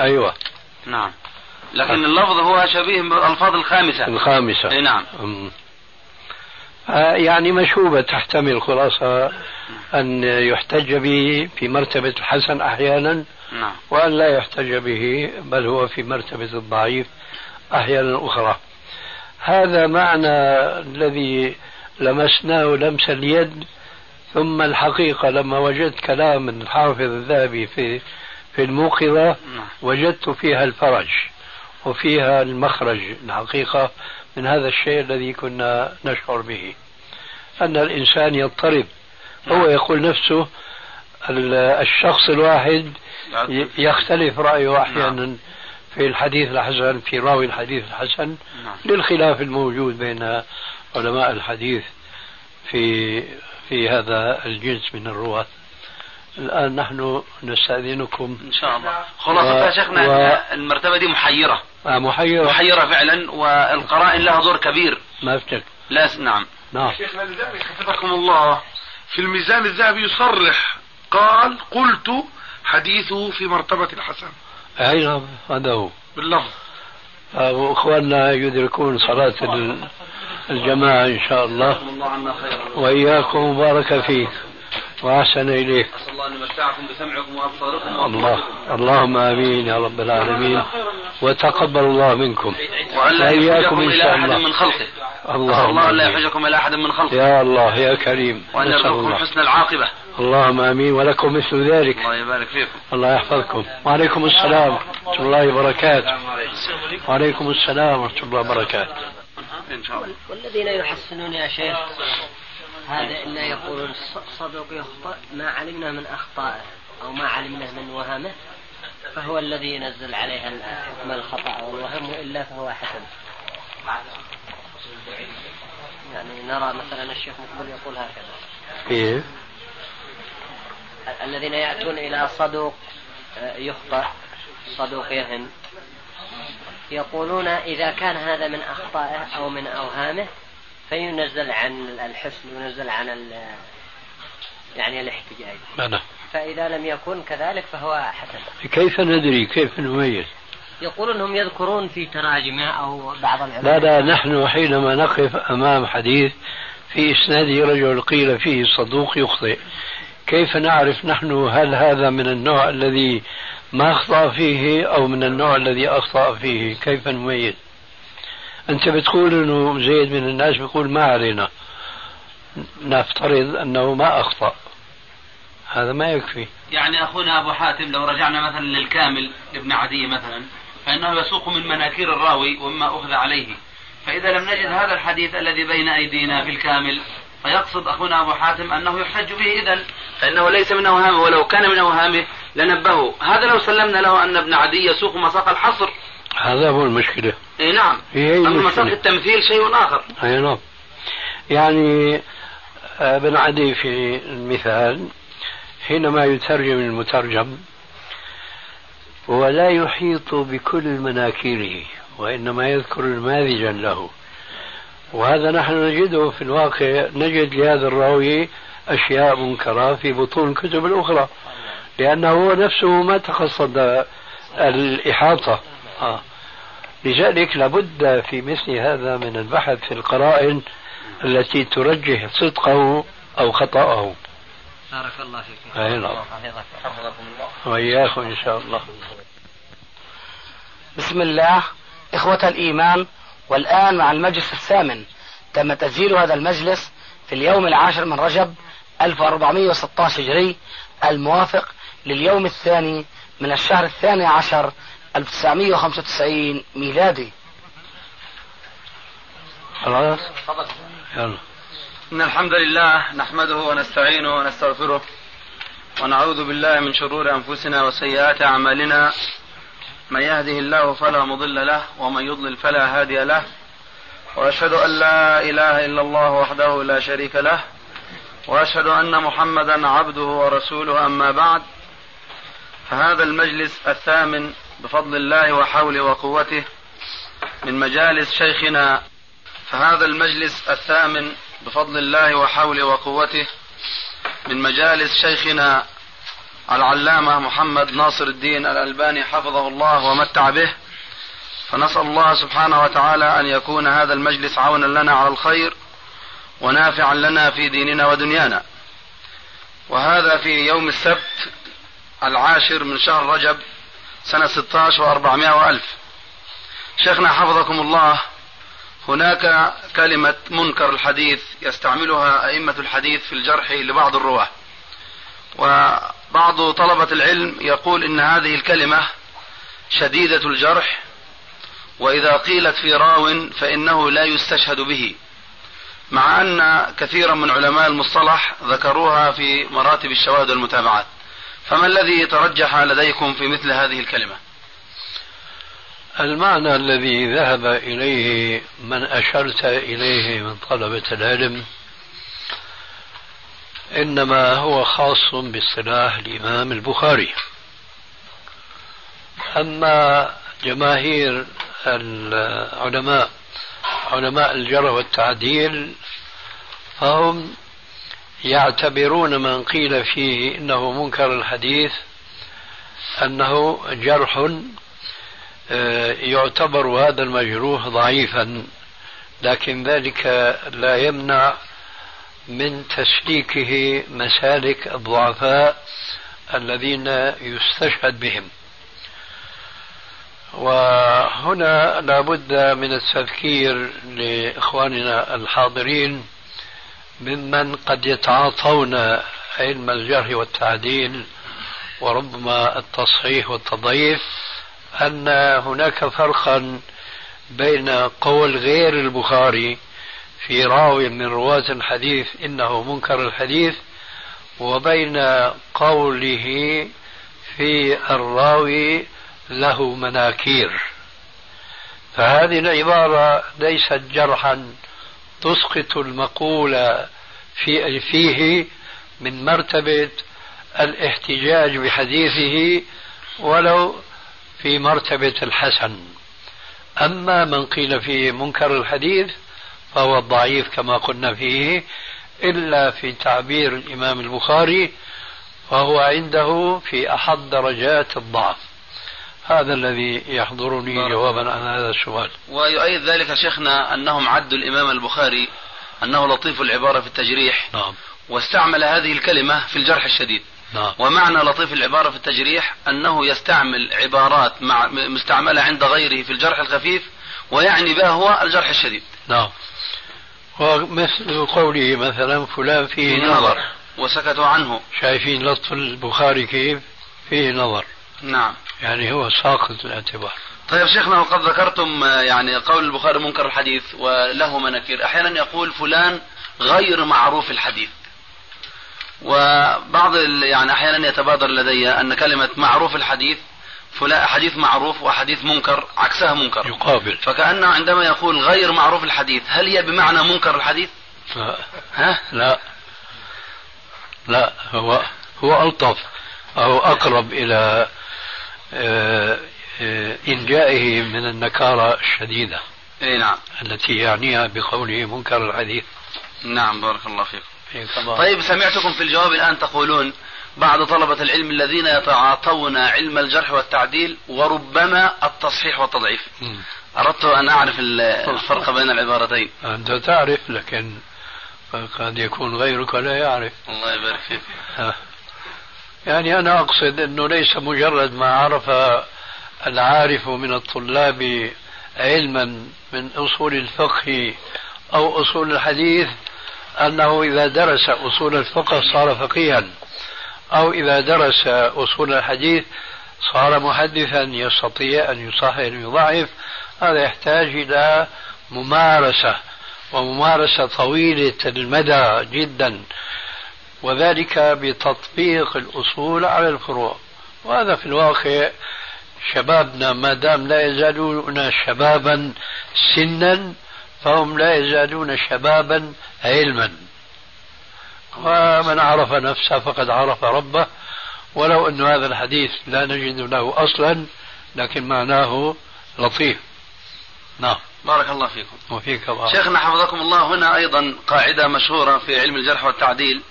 أيوة. نعم. لكن اللفظ هو شبيه بالألفاظ الخامسة. الخامسة. إي نعم. أمم. آه، يعني مشوبة تحتمل خلاصة أن يحتج به في مرتبة الحسن أحيانا نعم وأن لا يحتج به بل هو في مرتبة الضعيف أحيانا أخرى هذا معنى الذي لمسناه لمس اليد ثم الحقيقة لما وجدت كلام الحافظ الذهبي في في الموقظة نعم. وجدت فيها الفرج وفيها المخرج الحقيقة من هذا الشيء الذي كنا نشعر به. أن الإنسان يضطرب. هو يقول نفسه ال- الشخص الواحد يختلف رأيه أحيانا في الحديث الحسن في راوي الحديث الحسن نعم. للخلاف الموجود بين علماء الحديث في في هذا الجنس من الرواة. الآن نحن نستأذنكم. إن شاء الله. خلاصة و- يا شيخنا و- المرتبة دي محيرة. آه محيرة محيرة فعلا والقرائن لها دور كبير. ما أفتك. لا نعم. نعم. شيخنا لذلك حفظكم الله. في الميزان الذهبي يصرح قال قلت حديثه في مرتبة الحسن. أي نعم هذا هو. باللفظ. وإخواننا يدركون صلاة ال- الجماعة إن شاء الله. الله عنا خيرا. وإياكم بارك فيك. وأحسن إليك. أسأل الله أن يمتعكم بسمعكم وأبصاركم الله. اللهم آمين يا رب العالمين. وتقبل الله منكم. وأن لا وإياكم إن إلى شاء أحد الله. من خلقه. اللهم الله لا آمين. يحوجكم إلى أحد من خلقه. يا الله يا كريم. وأن يرزقكم الله. حسن العاقبة. اللهم آمين. ولكم مثل ذلك. الله يبارك فيكم. الله يحفظكم. وعليكم السلام ورحمة الله وبركاته. وعليكم السلام ورحمة الله وبركاته. إن شاء الله. والذين يحسنون يا شيخ. هذا إلا يقولون الص- صدوق يخطئ ما علمنا من أخطائه أو ما علمنا من وهمه فهو الذي ينزل عليها حكم الخطأ؟ والوهم وإلا فهو حسن يعني نرى مثلا الشيخ مقبل يقول هكذا. إيه. ال- الذين يأتون إلى صدوق آه، يخطئ صدوق يهن يقولون إذا كان هذا من أخطائه أو من أوهامه فينزل عن الحسن ينزل عن ال- يعني الاحتجاج. أنا فإذا لم يكن كذلك فهو حسن كيف ندري؟ كيف نميز؟ يقولون هم يذكرون في تراجمة أو بعض العلماء لا لا نحن حينما نقف أمام حديث في إسناده رجل قيل فيه صدوق يخطئ. كيف نعرف نحن هل هذا من النوع الذي ما أخطأ فيه أو من النوع الذي أخطأ فيه؟ كيف نميز؟ أنت بتقول أنه زيد من الناس بيقول ما علينا. نفترض أنه ما أخطأ. هذا ما يكفي. يعني أخونا أبو حاتم لو رجعنا مثلا للكامل لابن عدي مثلا فإنه يسوق من مناكير الراوي ومما أخذ عليه. فإذا لم نجد هذا الحديث الذي بين أيدينا في الكامل فيقصد أخونا أبو حاتم أنه يحتج به إذا فإنه ليس من أوهامه ولو كان من أوهامه لنبهه. هذا لو سلمنا له أن ابن عدي يسوق مساق الحصر. هذا هو المشكلة. إيه نعم. المشكلة. مساق التمثيل شيء آخر. أي نعم. يعني آه، ابن عدي في المثال حينما يترجم المترجم هو لا يحيط بكل مناكيره وإنما يذكر نماذجا له. وهذا نحن نجده في الواقع نجد لهذا الراوي أشياء منكرة في بطون الكتب الأخرى لأنه هو نفسه ما تقصد الإحاطة. آه. لذلك لابد في مثل هذا من البحث في القرائن التي ترجح صدقه أو خطأه. بارك الله فيك. أي نعم. حفظكم الله. وإياكم إن شاء الله. بسم الله. إخوة الإيمان والآن مع المجلس الثامن تم تسجيل هذا المجلس في اليوم العاشر من رجب 1416 هجري الموافق لليوم الثاني من الشهر الثاني عشر 1995 ميلادي. خلاص؟ يلا. إن الحمد لله نحمده ونستعينه ونستغفره ونعوذ بالله من شرور أنفسنا وسيئات أعمالنا. من يهده الله فلا مضل له ومن يضلل فلا هادي له. وأشهد أن لا إله إلا الله وحده لا شريك له. وأشهد أن محمدا عبده ورسوله أما بعد. فهذا المجلس الثامن بفضل الله وحوله وقوته من مجالس شيخنا فهذا المجلس الثامن بفضل الله وحوله وقوته من مجالس شيخنا العلامة محمد ناصر الدين الألباني حفظه الله ومتع به. فنسأل الله سبحانه وتعالى أن يكون هذا المجلس عونا لنا على الخير ونافعا لنا في ديننا ودنيانا. وهذا في يوم السبت العاشر من شهر رجب سنة 16 و400 وألف. شيخنا حفظكم الله هناك كلمة منكر الحديث يستعملها أئمة الحديث في الجرح لبعض الرواة. وبعض طلبة العلم يقول إن هذه الكلمة شديدة الجرح وإذا قيلت في راو فإنه لا يستشهد به. مع أن كثيرا من علماء المصطلح ذكروها في مراتب الشواهد والمتابعات. فما الذي ترجح لديكم في مثل هذه الكلمة؟ المعنى الذي ذهب إليه من أشرت إليه من طلبة العلم إنما هو خاص باصطلاح الإمام البخاري. أما جماهير العلماء علماء الجرى والتعديل فهم يعتبرون من قيل فيه إنه منكر الحديث أنه جرح آه، يعتبر هذا المجروح ضعيفا لكن ذلك لا يمنع من تسليكه مسالك الضعفاء الذين يستشهد بهم. وهنا لابد من التذكير لإخواننا الحاضرين ممن قد يتعاطون علم الجرح والتعديل وربما التصحيح والتضعيف أن هناك فرقا بين قول غير البخاري في راو من رواة الحديث إنه منكر الحديث وبين قوله في الراوي له مناكير. فهذه العبارة ليست جرحا تسقط المقولة في فيه من مرتبة الاحتجاج بحديثه ولو في مرتبة الحسن. أما من قيل فيه منكر الحديث فهو ضعيف كما قلنا فيه إلا في تعبير الإمام البخاري فهو عنده في أحد درجات الضعف. هذا الذي يحضرني جوابا عن هذا السؤال. ويؤيد ذلك شيخنا أنهم عدوا الإمام البخاري أنه لطيف العبارة في التجريح نعم. واستعمل هذه الكلمة في الجرح الشديد. نعم. ومعنى لطيف العبارة في التجريح أنه يستعمل عبارات مع مستعملة عند غيره في الجرح الخفيف ويعني بها هو الجرح الشديد. نعم. ومثل قوله مثلا فلان فيه نظر. وسكتوا عنه. شايفين لطف البخاري كيف؟ فيه نظر. نعم. يعني هو ساقط الاعتبار. طيب شيخنا وقد ذكرتم يعني قول البخاري منكر الحديث وله مناكير. أحيانا يقول فلان غير معروف الحديث. وبعض يعني أحيانا يتبادر لدي أن كلمة معروف الحديث فلان حديث معروف وحديث منكر عكسها منكر. يقابل. فكأنه عندما يقول غير معروف الحديث هل هي بمعنى منكر الحديث؟ لا. ها؟ لا. لا هو هو ألطف أو أقرب إلى آه، آه، إنجائه من النكارة الشديدة. إي نعم. التي يعنيها بقوله منكر الحديث. نعم بارك الله فيكم. طيب سمعتكم في الجواب الآن تقولون بعض طلبة العلم الذين يتعاطون علم الجرح والتعديل وربما التصحيح والتضعيف. م. أردت أن أعرف <laughs> الفرق بين العبارتين. أنت تعرف لكن قد يكون غيرك لا يعرف. الله يبارك فيك. يعني أنا أقصد أنه ليس مجرد ما عرف العارف من الطلاب علما من أصول الفقه أو أصول الحديث أنه إذا درس أصول الفقه صار فقيها أو إذا درس أصول الحديث صار محدثا يستطيع أن يصحح ويضعف هذا يحتاج إلى ممارسة وممارسة طويلة المدى جدا. وذلك بتطبيق الأصول على الفروع. وهذا في الواقع شبابنا ما دام لا يزالون شبابا سنا فهم لا يزالون شبابا علما. ومن عرف نفسه فقد عرف ربه. ولو أن هذا الحديث لا نجد له أصلا لكن معناه لطيف. نعم. بارك الله فيكم. وفيك بارك. شيخنا حفظكم الله هنا أيضا قاعدة مشهورة في علم الجرح والتعديل.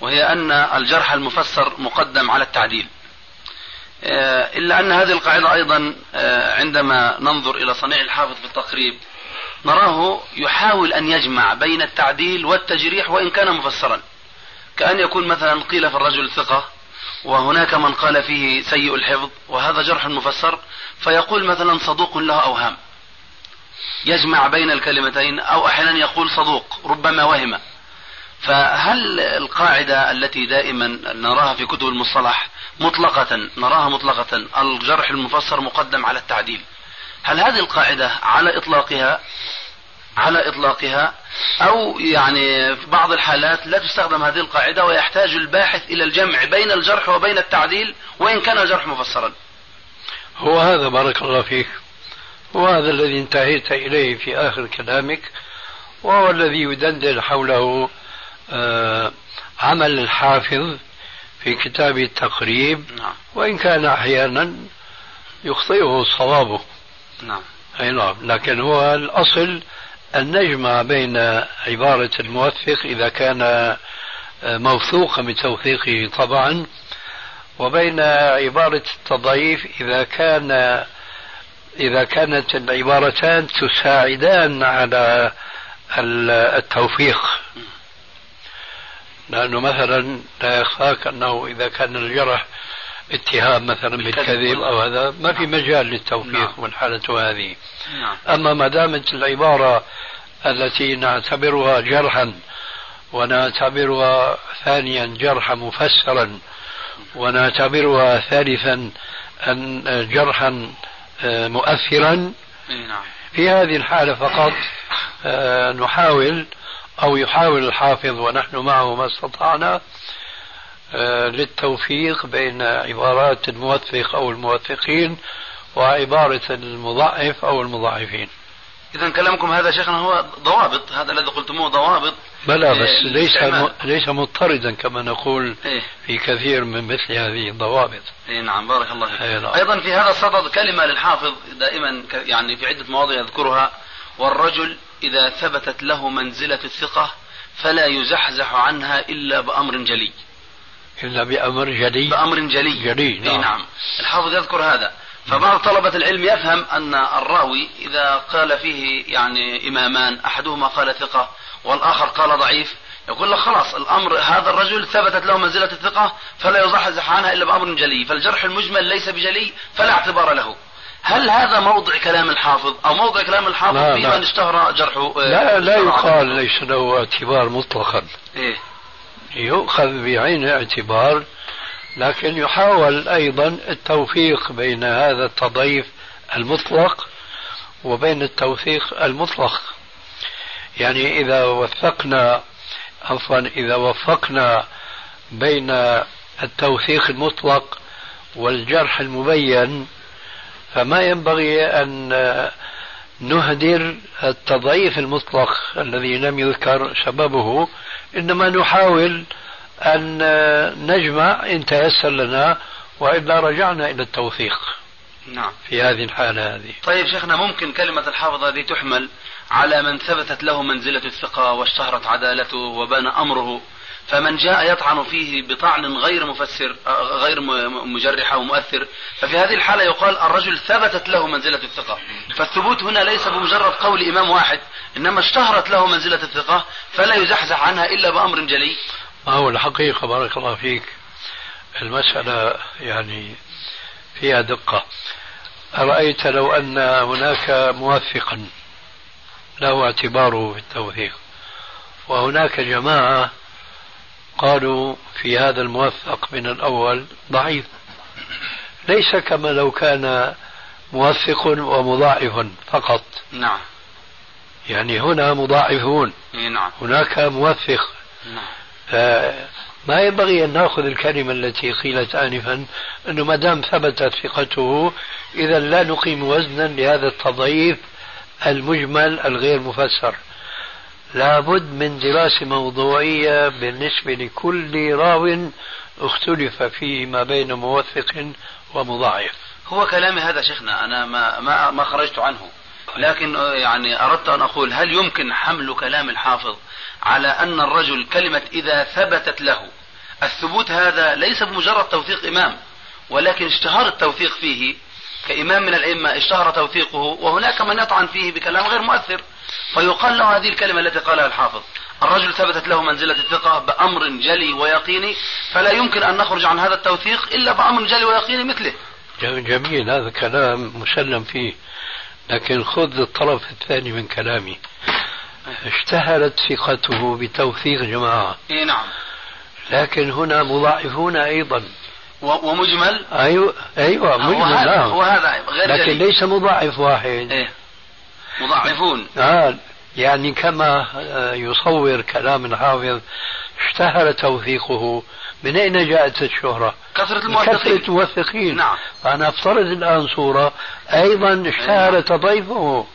وهي أن الجرح المفسر مقدم على التعديل. آه، إلا أن هذه القاعدة أيضا آه، عندما ننظر إلى صنيع الحافظ في التقريب نراه يحاول أن يجمع بين التعديل والتجريح وإن كان مفسرا. كأن يكون مثلا قيل في الرجل ثقة وهناك من قال فيه سيء الحفظ وهذا جرح مفسر فيقول مثلا صدوق له أوهام. يجمع بين الكلمتين أو أحيانا يقول صدوق ربما وهم. فهل القاعدة التي دائما نراها في كتب المصطلح مطلقة نراها مطلقة الجرح المفسر مقدم على التعديل هل هذه القاعدة على إطلاقها على إطلاقها؟ أو يعني في بعض الحالات لا تستخدم هذه القاعدة ويحتاج الباحث إلى الجمع بين الجرح وبين التعديل وإن كان الجرح مفسرا؟ هو هذا بارك الله فيك. هو هذا الذي انتهيت إليه في آخر كلامك وهو الذي يدندن حوله عمل الحافظ في كتاب التقريب نعم. وإن كان أحيانا يخطئه صوابه. نعم. أي نعم. لكن هو الأصل أن نجمع بين عبارة الموثق إذا كان آه، موثوقا بتوثيقه طبعا وبين عبارة التضعيف إذا كان إذا كانت العبارتان تساعدان على التوفيق. لأنه مثلا لا يخفاك أنه إذا كان الجرح اتهام مثلا بالكذب أو هذا ما في مجال للتوفيق نعم. والحالة هذه نعم. أما ما دامت العبارة التي نعتبرها جرحا ونعتبرها ثانيا جرحا مفسرا ونعتبرها ثالثا أن جرحا آه، مؤثرا نعم. في هذه الحالة فقط آه، نحاول أو يحاول الحافظ ونحن معه ما استطعنا آه، للتوفيق بين عبارات الموثق أو الموثقين وعبارة المضعف أو المضعفين إذا كلامكم هذا شيخنا هو ضوابط هذا الذي قلتموه ضوابط. بلى بس إيه ليس م... ليس مضطردا كما نقول إيه؟ في كثير من مثل هذه الضوابط. إيه نعم بارك الله فيك. إيه نعم. أيضا في هذا الصدد كلمة للحافظ دائما يعني في عدة مواضع يذكرها والرجل إذا ثبتت له منزلة الثقة فلا يزحزح عنها إلا بأمر جلي. إلا بأمر جلي. بأمر جلي. جلي نعم. نعم. الحافظ يذكر هذا. فبعض طلبة العلم يفهم أن الراوي إذا قال فيه يعني إمامان أحدهما قال ثقة والآخر قال ضعيف يقول لك خلاص الأمر هذا الرجل ثبتت له منزلة الثقة فلا يزحزح عنها إلا بأمر جلي. فالجرح المجمل ليس بجلي فلا اعتبار له. هل هذا موضع كلام الحافظ؟ أو موضع كلام الحافظ في من اشتهر جرحه لا لا يقال ليس له اعتبار مطلقا. إيه؟ يؤخذ بعين الاعتبار لكن يحاول أيضا التوفيق بين هذا التضعيف المطلق وبين التوثيق المطلق. يعني إذا وثقنا عفوا إذا وفقنا بين التوثيق المطلق والجرح المبين فما ينبغي أن نهدر التضعيف المطلق الذي لم يذكر سببه إنما نحاول أن نجمع إن تيسر لنا وإلا رجعنا إلى التوثيق نعم. في هذه الحالة هذه. طيب شيخنا ممكن كلمة الحافظ هذه تحمل على من ثبتت له منزلة الثقة واشتهرت عدالته وبان أمره فمن جاء يطعن فيه بطعن غير مفسر غير مجرح أو مؤثر ففي هذه الحالة يقال الرجل ثبتت له منزلة الثقة. فالثبوت هنا ليس بمجرد قول إمام واحد إنما اشتهرت له منزلة الثقة فلا يزحزح عنها إلا بأمر جلي. هو الحقيقة بارك الله فيك المسألة يعني فيها دقة. أرأيت لو أن هناك موثقا له اعتباره في التوثيق وهناك جماعة قالوا في هذا الموثق من الأول ضعيف. ليس كما لو كان موثق ومضاعف فقط. نعم. يعني هنا مضاعفون. نعم. هناك موثق. نعم. ما ينبغي أن نأخذ الكلمة التي قيلت آنفا أنه ما دام ثبتت ثقته إذا لا نقيم وزنا لهذا التضعيف المجمل الغير مفسر. لابد من دراسة موضوعية بالنسبة لكل راو اختلف فيه ما بين موثق ومضاعف. هو كلامي هذا شيخنا أنا ما, ما, ما خرجت عنه. لكن آه، يعني أردت أن أقول هل يمكن حمل كلام الحافظ على أن الرجل كلمة إذا ثبتت له الثبوت هذا ليس بمجرد توثيق إمام ولكن اشتهار التوثيق فيه كإمام من الأئمة اشتهر توثيقه وهناك من يطعن فيه بكلام غير مؤثر. فيقال له هذه الكلمة التي قالها الحافظ. الرجل ثبتت له منزلة الثقة بأمر جلي ويقيني فلا يمكن أن نخرج عن هذا التوثيق إلا بأمر جلي ويقيني مثله. جميل هذا كلام مسلم فيه. لكن خذ الطرف الثاني من كلامي. اشتهرت ثقته بتوثيق جماعة. إيه نعم. لكن هنا مضاعفون أيضا. ومجمل؟ أيوة أيوة مجمل نعم. هو هذا غير لكن جلي. ليس مضاعف واحد. إيه. مضاعفون. آه يعني كما آه، يصور كلام الحافظ اشتهر توثيقه. من أين جاءت الشهرة؟ كثرة الموثقين. كثرة الموثقين. نعم. فأنا أفترض الآن صورة أيضا اشتهر نعم. تضيفه.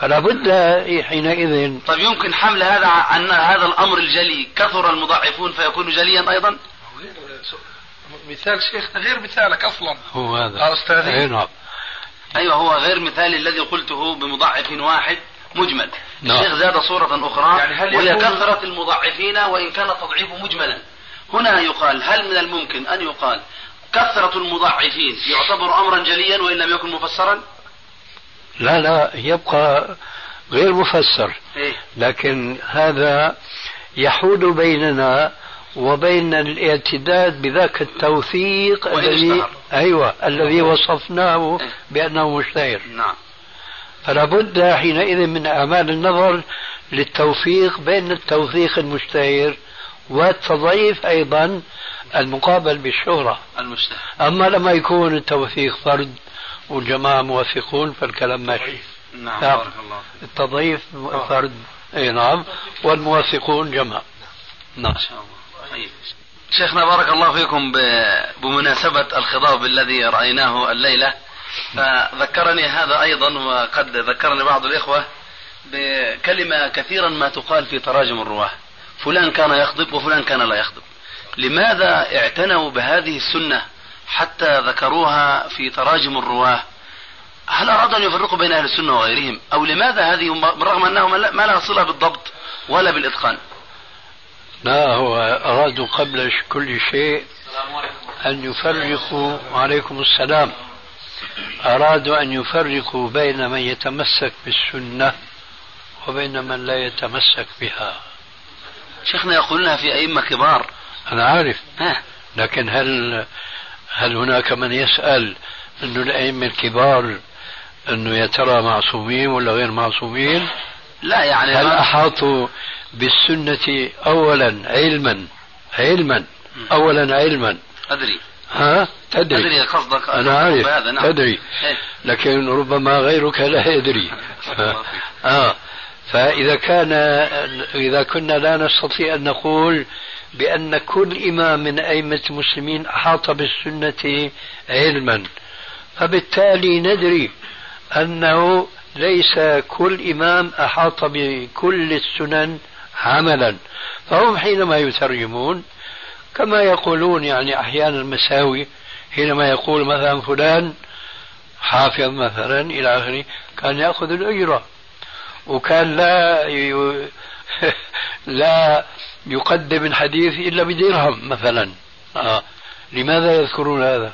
فلا بد حينئذ طيب يمكن حمل هذا عن هذا الأمر الجلي. كثر المضاعفون فيكون جليا أيضا؟ مثال شيخنا غير مثالك أصلا. هو هذا. أستاذي. نعم. أيوة هو غير مثالي الذي قلته بمضاعف واحد مجمل نعم. الشيخ زاد صورة أخرى يعني هل وهي يكون- كثرة المضاعفين وإن كان التضعيف مجملا هنا يقال هل من الممكن أن يقال كثرة المضاعفين يعتبر أمرا جليا وإن لم يكن مفسرا لا لا يبقى غير مفسر إيه؟ لكن هذا يحول بيننا وبين الاعتداد بذاك التوثيق الذي. أيوه الذي وصفناه إيه. بأنه مشتهر. نعم. فلا بد حينئذ من أعمال النظر للتوفيق بين التوثيق المشتهر والتضعيف أيضا المقابل بالشهرة. المشتهر. أما لما يكون التوثيق فرد والجماعة موثقون فالكلام ماشي. نعم نعم. بارك الله التضعيف فرد. أي نعم. والموثقون جمع نعم. ما شاء الله. طيب. شيخنا بارك الله فيكم بمناسبة الخضاب الذي رأيناه الليلة. فذكرني هذا أيضا وقد ذكرني بعض الإخوة بكلمة كثيرا ما تقال في تراجم الرواة. فلان كان يخضب وفلان كان لا يخضب لماذا اعتنوا بهذه السنة حتى ذكروها في تراجم الرواة؟ هل أرادوا أن يفرقوا بين أهل السنة وغيرهم؟ أو لماذا هذه بالرغم أنه ما لها صلة بالضبط ولا بالإتقان؟ لا هو أرادوا قبل كل شيء أن يفرقوا وعليكم السلام. أرادوا أن يفرقوا بين من يتمسك بالسنة وبين من لا يتمسك بها. شيخنا يقولونها في أئمة كبار. أنا عارف. ها. لكن هل هل هناك من يسأل أنه الأئمة الكبار أنه يا ترى معصومين ولا غير معصومين؟ لا يعني هل أحاطوا بالسنة أولا علما علما أولا علما. أدري. ها؟ تدري. أدري قصدك أنا عارف بهذا نعم. تدري إيه. لكن ربما غيرك لا يدري. <laughs> آه. فإذا كان إذا كنا لا نستطيع أن نقول بأن كل إمام من أئمة المسلمين أحاط بالسنة علما. فبالتالي ندري أنه ليس كل إمام أحاط بكل السنن عملا. فهم حينما يترجمون كما يقولون يعني أحيانا المساوي حينما يقول مثلا فلان حافظ مثلا إلى آخره كان يأخذ الأجرة. وكان لا ي... <laughs> لا يقدم الحديث إلا بدرهم مثلا. آه. لماذا يذكرون هذا؟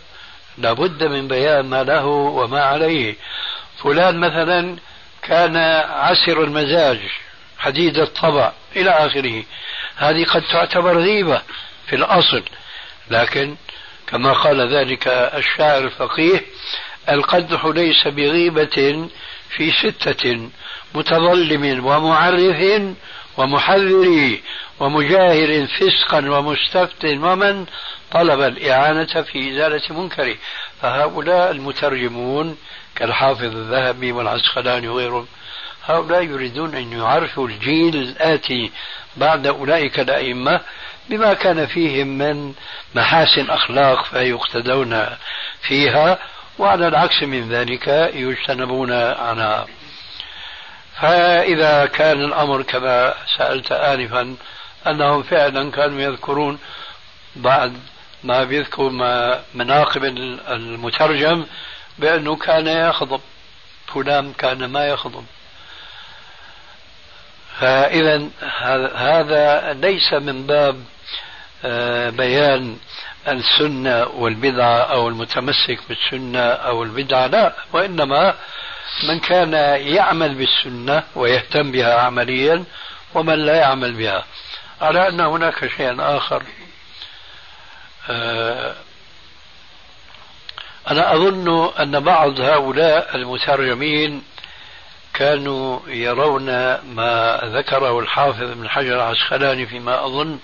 لابد من بيان ما له وما عليه. فلان مثلا كان عسر المزاج. حديد الطبع إلى آخره. هذه قد تعتبر غيبة في الأصل لكن كما قال ذلك الشاعر الفقيه القدح ليس بغيبة في ستة متظلم ومعرف ومحذر ومجاهر فسقا ومستفت ومن طلب الإعانة في إزالة منكره. فهؤلاء المترجمون كالحافظ الذهبي والعسقلاني وغيرهم هؤلاء يريدون أن يعرفوا الجيل الآتي بعد أولئك الأئمة بما كان فيهم من محاسن أخلاق فيقتدون فيها وعلى العكس من ذلك يجتنبون عنها. فإذا كان الأمر كما سألت آنفا أنهم فعلا كانوا يذكرون بعد ما بيذكر ما مناقب المترجم بأنه كان يخضب فلان كان ما يخضب. فإذا هذا ليس من باب آه، بيان السنة والبدعة أو المتمسك بالسنة أو البدعة لا وإنما من كان يعمل بالسنة ويهتم بها عمليا ومن لا يعمل بها. على أن هناك شيئا آخر. آه، أنا أظن أن بعض هؤلاء المترجمين كانوا يرون ما ذكره الحافظ ابن حجر العسقلاني فيما أظن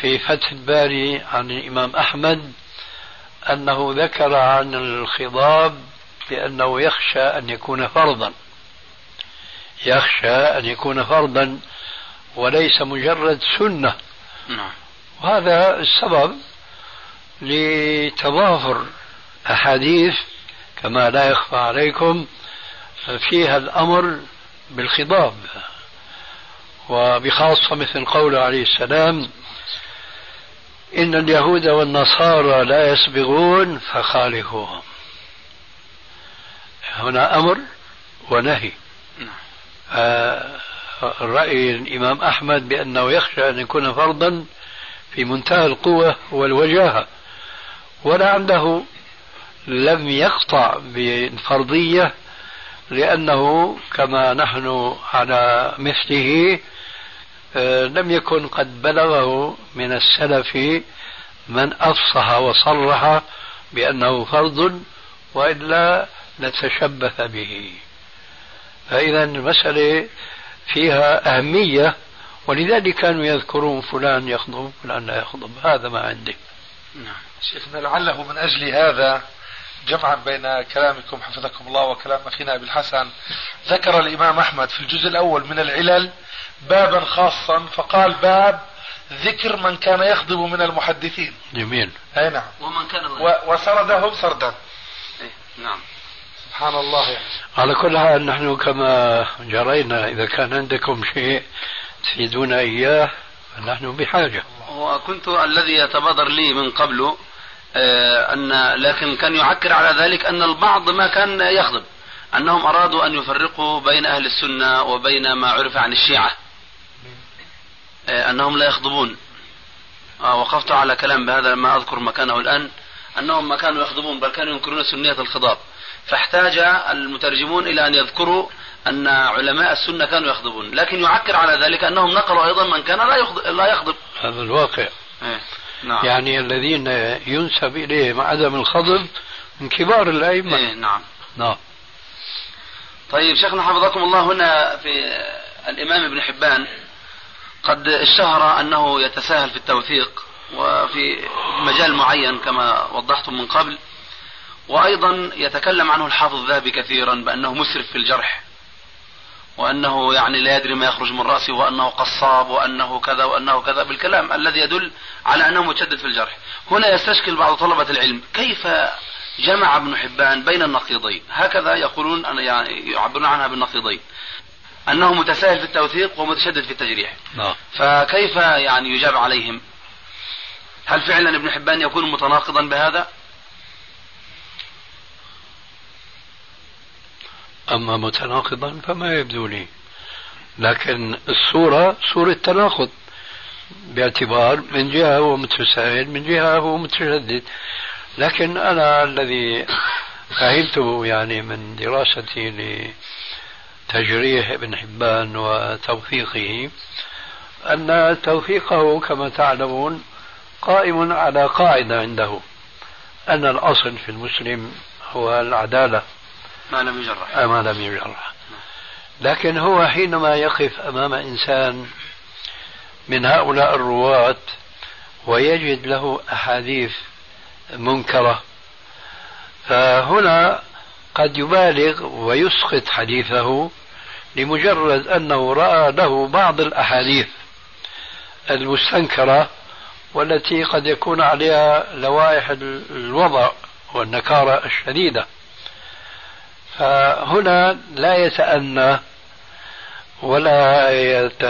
في فتح الباري عن الإمام أحمد أنه ذكر عن الخضاب بأنه يخشى أن يكون فرضا يخشى أن يكون فرضا وليس مجرد سنة نعم. وهذا السبب لتضافر أحاديث كما لا يخفى عليكم فيها الأمر بالخضاب وبخاصة مثل قوله عليه السلام إن اليهود والنصارى لا يسبغون فخالفوهم. هنا أمر ونهي. رأي الإمام أحمد بأنه يخشى أن يكون فرضا في منتهى القوة والوجاهة ولعله لم يقطع بالفرضية لأنه كما نحن على مثله آه، لم يكن قد بلغه من السلف من أفصح وصرح بأنه فرض وإلا لتشبث به. فإذا المسألة فيها أهمية ولذلك كانوا يذكرون فلان يخضب فلان لا يخضب هذا ما عندي. نعم. شيخنا لعله من أجل هذا جمعا بين كلامكم حفظكم الله وكلام أخينا أبي الحسن. ذكر الإمام أحمد في الجزء الأول من العلل بابا خاصا فقال باب ذكر من كان يخضب من المحدثين. جميل. أي نعم. ومن كان وسردهم سردا. إيه نعم. سبحان الله. يعني. على كل حال نحن كما جرينا إذا كان عندكم شيء تفيدونا إياه فنحن بحاجة. وكنت الذي يتبادر لي من قبل آه، أن لكن كان يعكر على ذلك أن البعض ما كان يخضب. أنهم أرادوا أن يفرقوا بين أهل السنة وبين ما عرف عن الشيعة. آه، أنهم لا يخضبون. آه، وقفت على كلام بهذا ما أذكر مكانه الآن. أنهم ما كانوا يخضبون بل كانوا ينكرون سنية الخضاب. فاحتاج المترجمون إلى أن يذكروا أن علماء السنة كانوا يخضبون. لكن يعكر على ذلك أنهم نقلوا أيضا من كان لا يخضب, لا يخضب. هذا الواقع. إيه؟ نعم. يعني الذين ينسب إليهم عدم الخضب من كبار الأئمة. إيه نعم. نعم. طيب شيخنا حفظكم الله هنا في الإمام ابن حبان. قد اشتهر أنه يتساهل في التوثيق وفي مجال معين كما وضحتم من قبل. وأيضا يتكلم عنه الحافظ الذهبي كثيرا بأنه مسرف في الجرح. وأنه يعني لا يدري ما يخرج من رأسه وأنه قصاب وأنه كذا وأنه كذا بالكلام الذي يدل على أنه متشدد في الجرح. هنا يستشكل بعض طلبة العلم كيف جمع ابن حبان بين النقيضين؟ هكذا يقولون أن يعني يعبرون عنها بالنقيضين. أنه متساهل في التوثيق ومتشدد في التجريح. نعم. فكيف يعني يجاب عليهم؟ هل فعلا ابن حبان يكون متناقضا بهذا؟ أما متناقضا فما يبدو لي. لكن الصورة صورة تناقض باعتبار من جهة هو متساهل من جهة هو متشدد. لكن أنا الذي فهمته يعني من دراستي لتجريح ابن حبان وتوثيقه أن توثيقه كما تعلمون قائم على قاعدة عنده أن الأصل في المسلم هو العدالة. ما لم يجرح. ما لم يجرح. لكن هو حينما يقف أمام إنسان من هؤلاء الرواة ويجد له أحاديث منكرة فهنا قد يبالغ ويسقط حديثه لمجرد أنه رأى له بعض الأحاديث المستنكرة والتي قد يكون عليها لوائح الوضع والنكارة الشديدة. فهنا لا يتأنى ولا يت...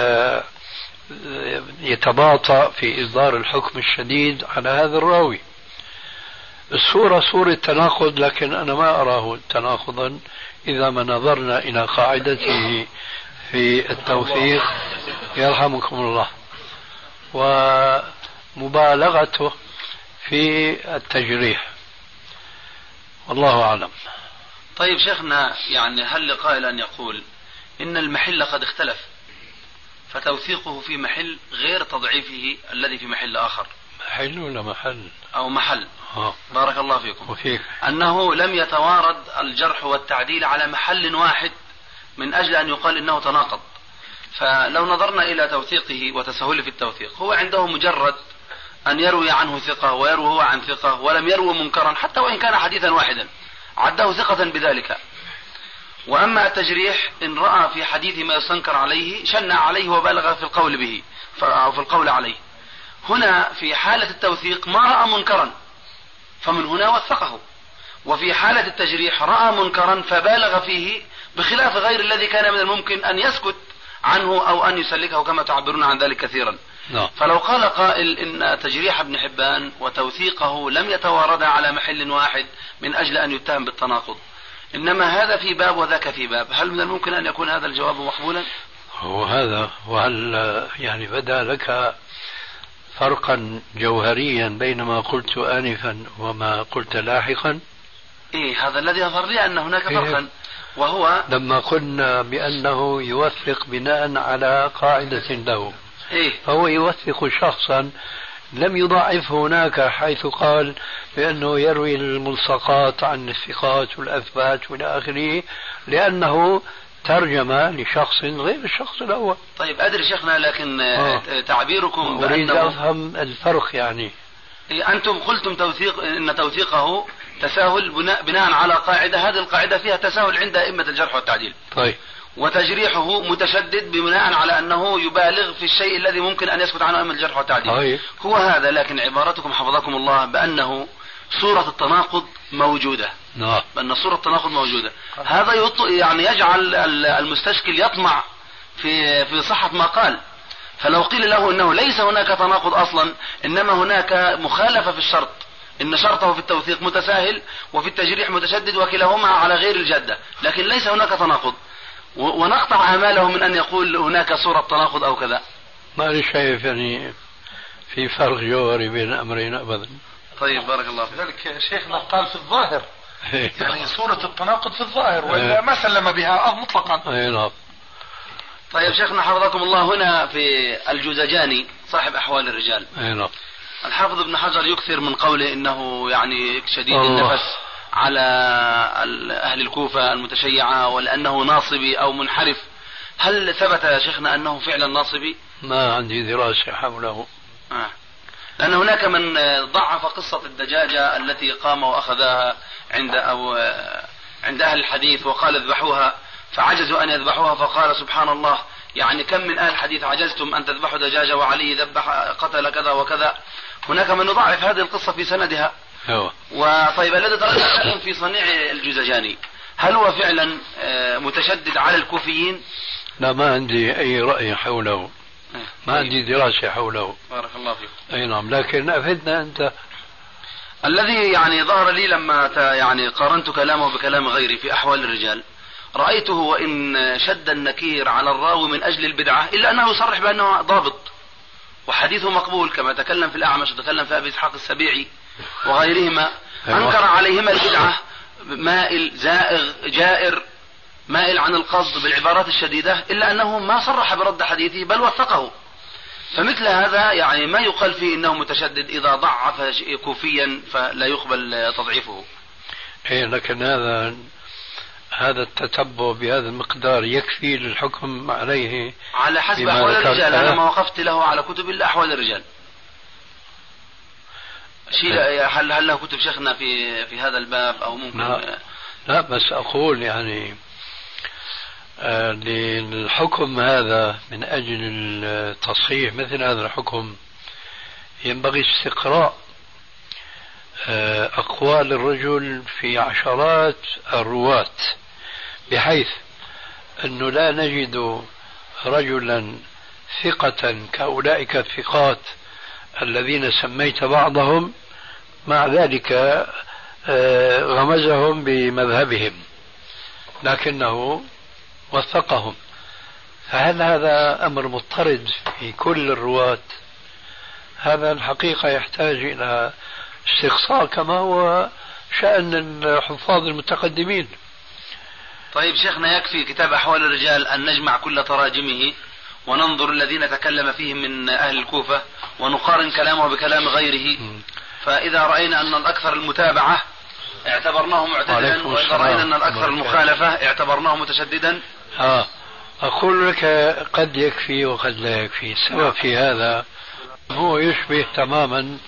يتباطأ في إصدار الحكم الشديد على هذا الراوي. الصورة صورة تناقض لكن أنا ما أراه تناقضا إذا ما نظرنا إلى قاعدته في التوثيق يرحمكم الله. ومبالغته في التجريح. والله أعلم. طيب شيخنا يعني هل لقائل أن يقول إن المحل قد اختلف فتوثيقه في محل غير تضعيفه الذي في محل آخر؟ محل ولا محل؟ أو محل. آه. بارك الله فيكم. وفيك. أنه لم يتوارد الجرح والتعديل على محل واحد من أجل أن يقال إنه تناقض. فلو نظرنا إلى توثيقه وتسهله في التوثيق هو عنده مجرد أن يروي عنه ثقة ويروي هو عن ثقة ولم يروي منكرا حتى وإن كان حديثا واحدا. عده ثقة بذلك. وأما التجريح إن رأى في حديث ما يستنكر عليه شنع عليه وبالغ في القول به في القول عليه. هنا في حالة التوثيق ما رأى منكرا فمن هنا وثقه. وفي حالة التجريح رأى منكرا فبالغ فيه بخلاف غير الذي كان من الممكن أن يسكت عنه أو أن يسلكه كما تعبرون عن ذلك كثيرا. نعم. فلو قال قائل إن تجريح ابن حبان وتوثيقه لم يتواردا على محل واحد من أجل أن يتهم بالتناقض. إنما هذا في باب وذاك في باب. هل من الممكن أن يكون هذا الجواب مقبولا؟ هو هذا. وهل يعني بدا لك فرقا جوهريا بين ما قلت آنفا وما قلت لاحقا؟ إيه هذا الذي يظهر لي أن هناك إيه. فرقا. وهو لما قلنا بأنه يوثق بناء على قاعدة له. إيه. فهو يوثق شخصا لم يضعف هناك حيث قال بأنه يروي الملصقات عن الثقات والأثبات وإلى آخره لأنه ترجم لشخص غير الشخص الأول. طيب أدري شيخنا لكن آه. تعبيركم أريد بأنه أفهم الفرق يعني. إيه، أنتم قلتم توثيق إن توثيقه تساهل بناء, بناء على قاعدة هذه القاعدة فيها تساهل عند أئمة الجرح والتعديل. طيب. وتجريحه متشدد بناء على أنه يبالغ في الشيء الذي ممكن أن يسكت عنه أئمة الجرح والتعديل. طيب. هو هذا لكن عبارتكم حفظكم الله بأنه صورة التناقض موجودة. نعم. بأن صورة التناقض موجودة. هذا يط... يعني يجعل ال- المستشكل يطمع في في صحة ما قال. فلو قيل له إنه ليس هناك تناقض أصلا إنما هناك مخالفة في الشرط. إن شرطه في التوثيق متساهل وفي التجريح متشدد وكلاهما على غير الجادة. لكن ليس هناك تناقض. ونقطع اماله من أن يقول هناك صورة تناقض أو كذا. ما شايف يعني في فرق جوهري بين الأمرين أبدا. طيب بارك الله فيك. لذلك شيخنا قال في الظاهر. يعني صورة التناقض في الظاهر وإلا ما سلم بها. أه مطلقا. أي نعم. طيب شيخنا حفظكم الله هنا في الجوزجاني صاحب أحوال الرجال. أي نعم. الحافظ ابن حجر يكثر من قوله إنه يعني شديد الله. النفس. على ال- أهل الكوفة المتشيعة ولأنه ناصبي أو منحرف هل ثبت يا شيخنا أنه فعلا ناصبي؟ ما عندي دراسة حوله آه. لأن هناك من ضعف قصة الدجاجة التي قام وأخذها عند آه، عند أهل الحديث وقال اذبحوها فعجزوا أن يذبحوها فقال سبحان الله يعني كم من أهل الحديث عجزتم أن تذبحوا دجاجة وعلي ذبح قتل كذا وكذا هناك من يضعف هذه القصة في سندها. وطيب الذي تركتم في صنيع الجزجاني هل هو فعلا آه، متشدد على الكوفيين؟ لا ما عندي أي رأي حوله. ما طيب. عندي دراسة حوله. بارك الله فيكم أي نعم لكن أفدنا أنت. الذي يعني ظهر لي لما يعني قارنت كلامه بكلام غيري في أحوال الرجال رأيته وإن شد النكير على الراوي من أجل البدعة إلا أنه يصرح بأنه ضابط وحديثه مقبول كما تكلم في الأعمش وتكلم في أبي إسحاق السبيعي. وغيرهما أيوة. أنكر عليهما البدعة مائل زائغ جائر مائل عن القصد بالعبارات الشديدة إلا أنه ما صرح برد حديثه بل وثقه فمثل هذا يعني ما يقال فيه إنه متشدد إذا ضعف كوفيا فلا يقبل تضعيفه. إيه لكن هذا هذا التتبع بهذا المقدار يكفي للحكم عليه على حسب أحوال الرجال أنا أنا. ما وقفت له على كتب الا أحوال الرجال. شيء هل هل له كتب شيخنا في في هذا الباب أو ممكن لا. لا بس أقول يعني آه، للحكم هذا من أجل التصحيح مثل هذا الحكم ينبغي استقراء آه، أقوال الرجل في عشرات الرواة بحيث أنه لا نجد رجلا ثقة كأولئك الثقات الذين سميت بعضهم مع ذلك آه، غمزهم بمذهبهم لكنه وثقهم. فهل هذا أمر مضطرد في كل الرواة؟ هذا الحقيقة يحتاج إلى استقصاء كما هو شأن الحفاظ المتقدمين. طيب شيخنا يكفي كتاب أحوال الرجال أن نجمع كل تراجمه. وننظر الذين تكلم فيهم من أهل الكوفة ونقارن كلامه بكلام غيره. فإذا رأينا أن الأكثر المتابعة اعتبرناه معتدلا وإذا رأينا أن الأكثر المخالفة اعتبرناه متشددا. آه. أقول لك قد يكفي وقد لا يكفي. السبب في هذا هو يشبه تماما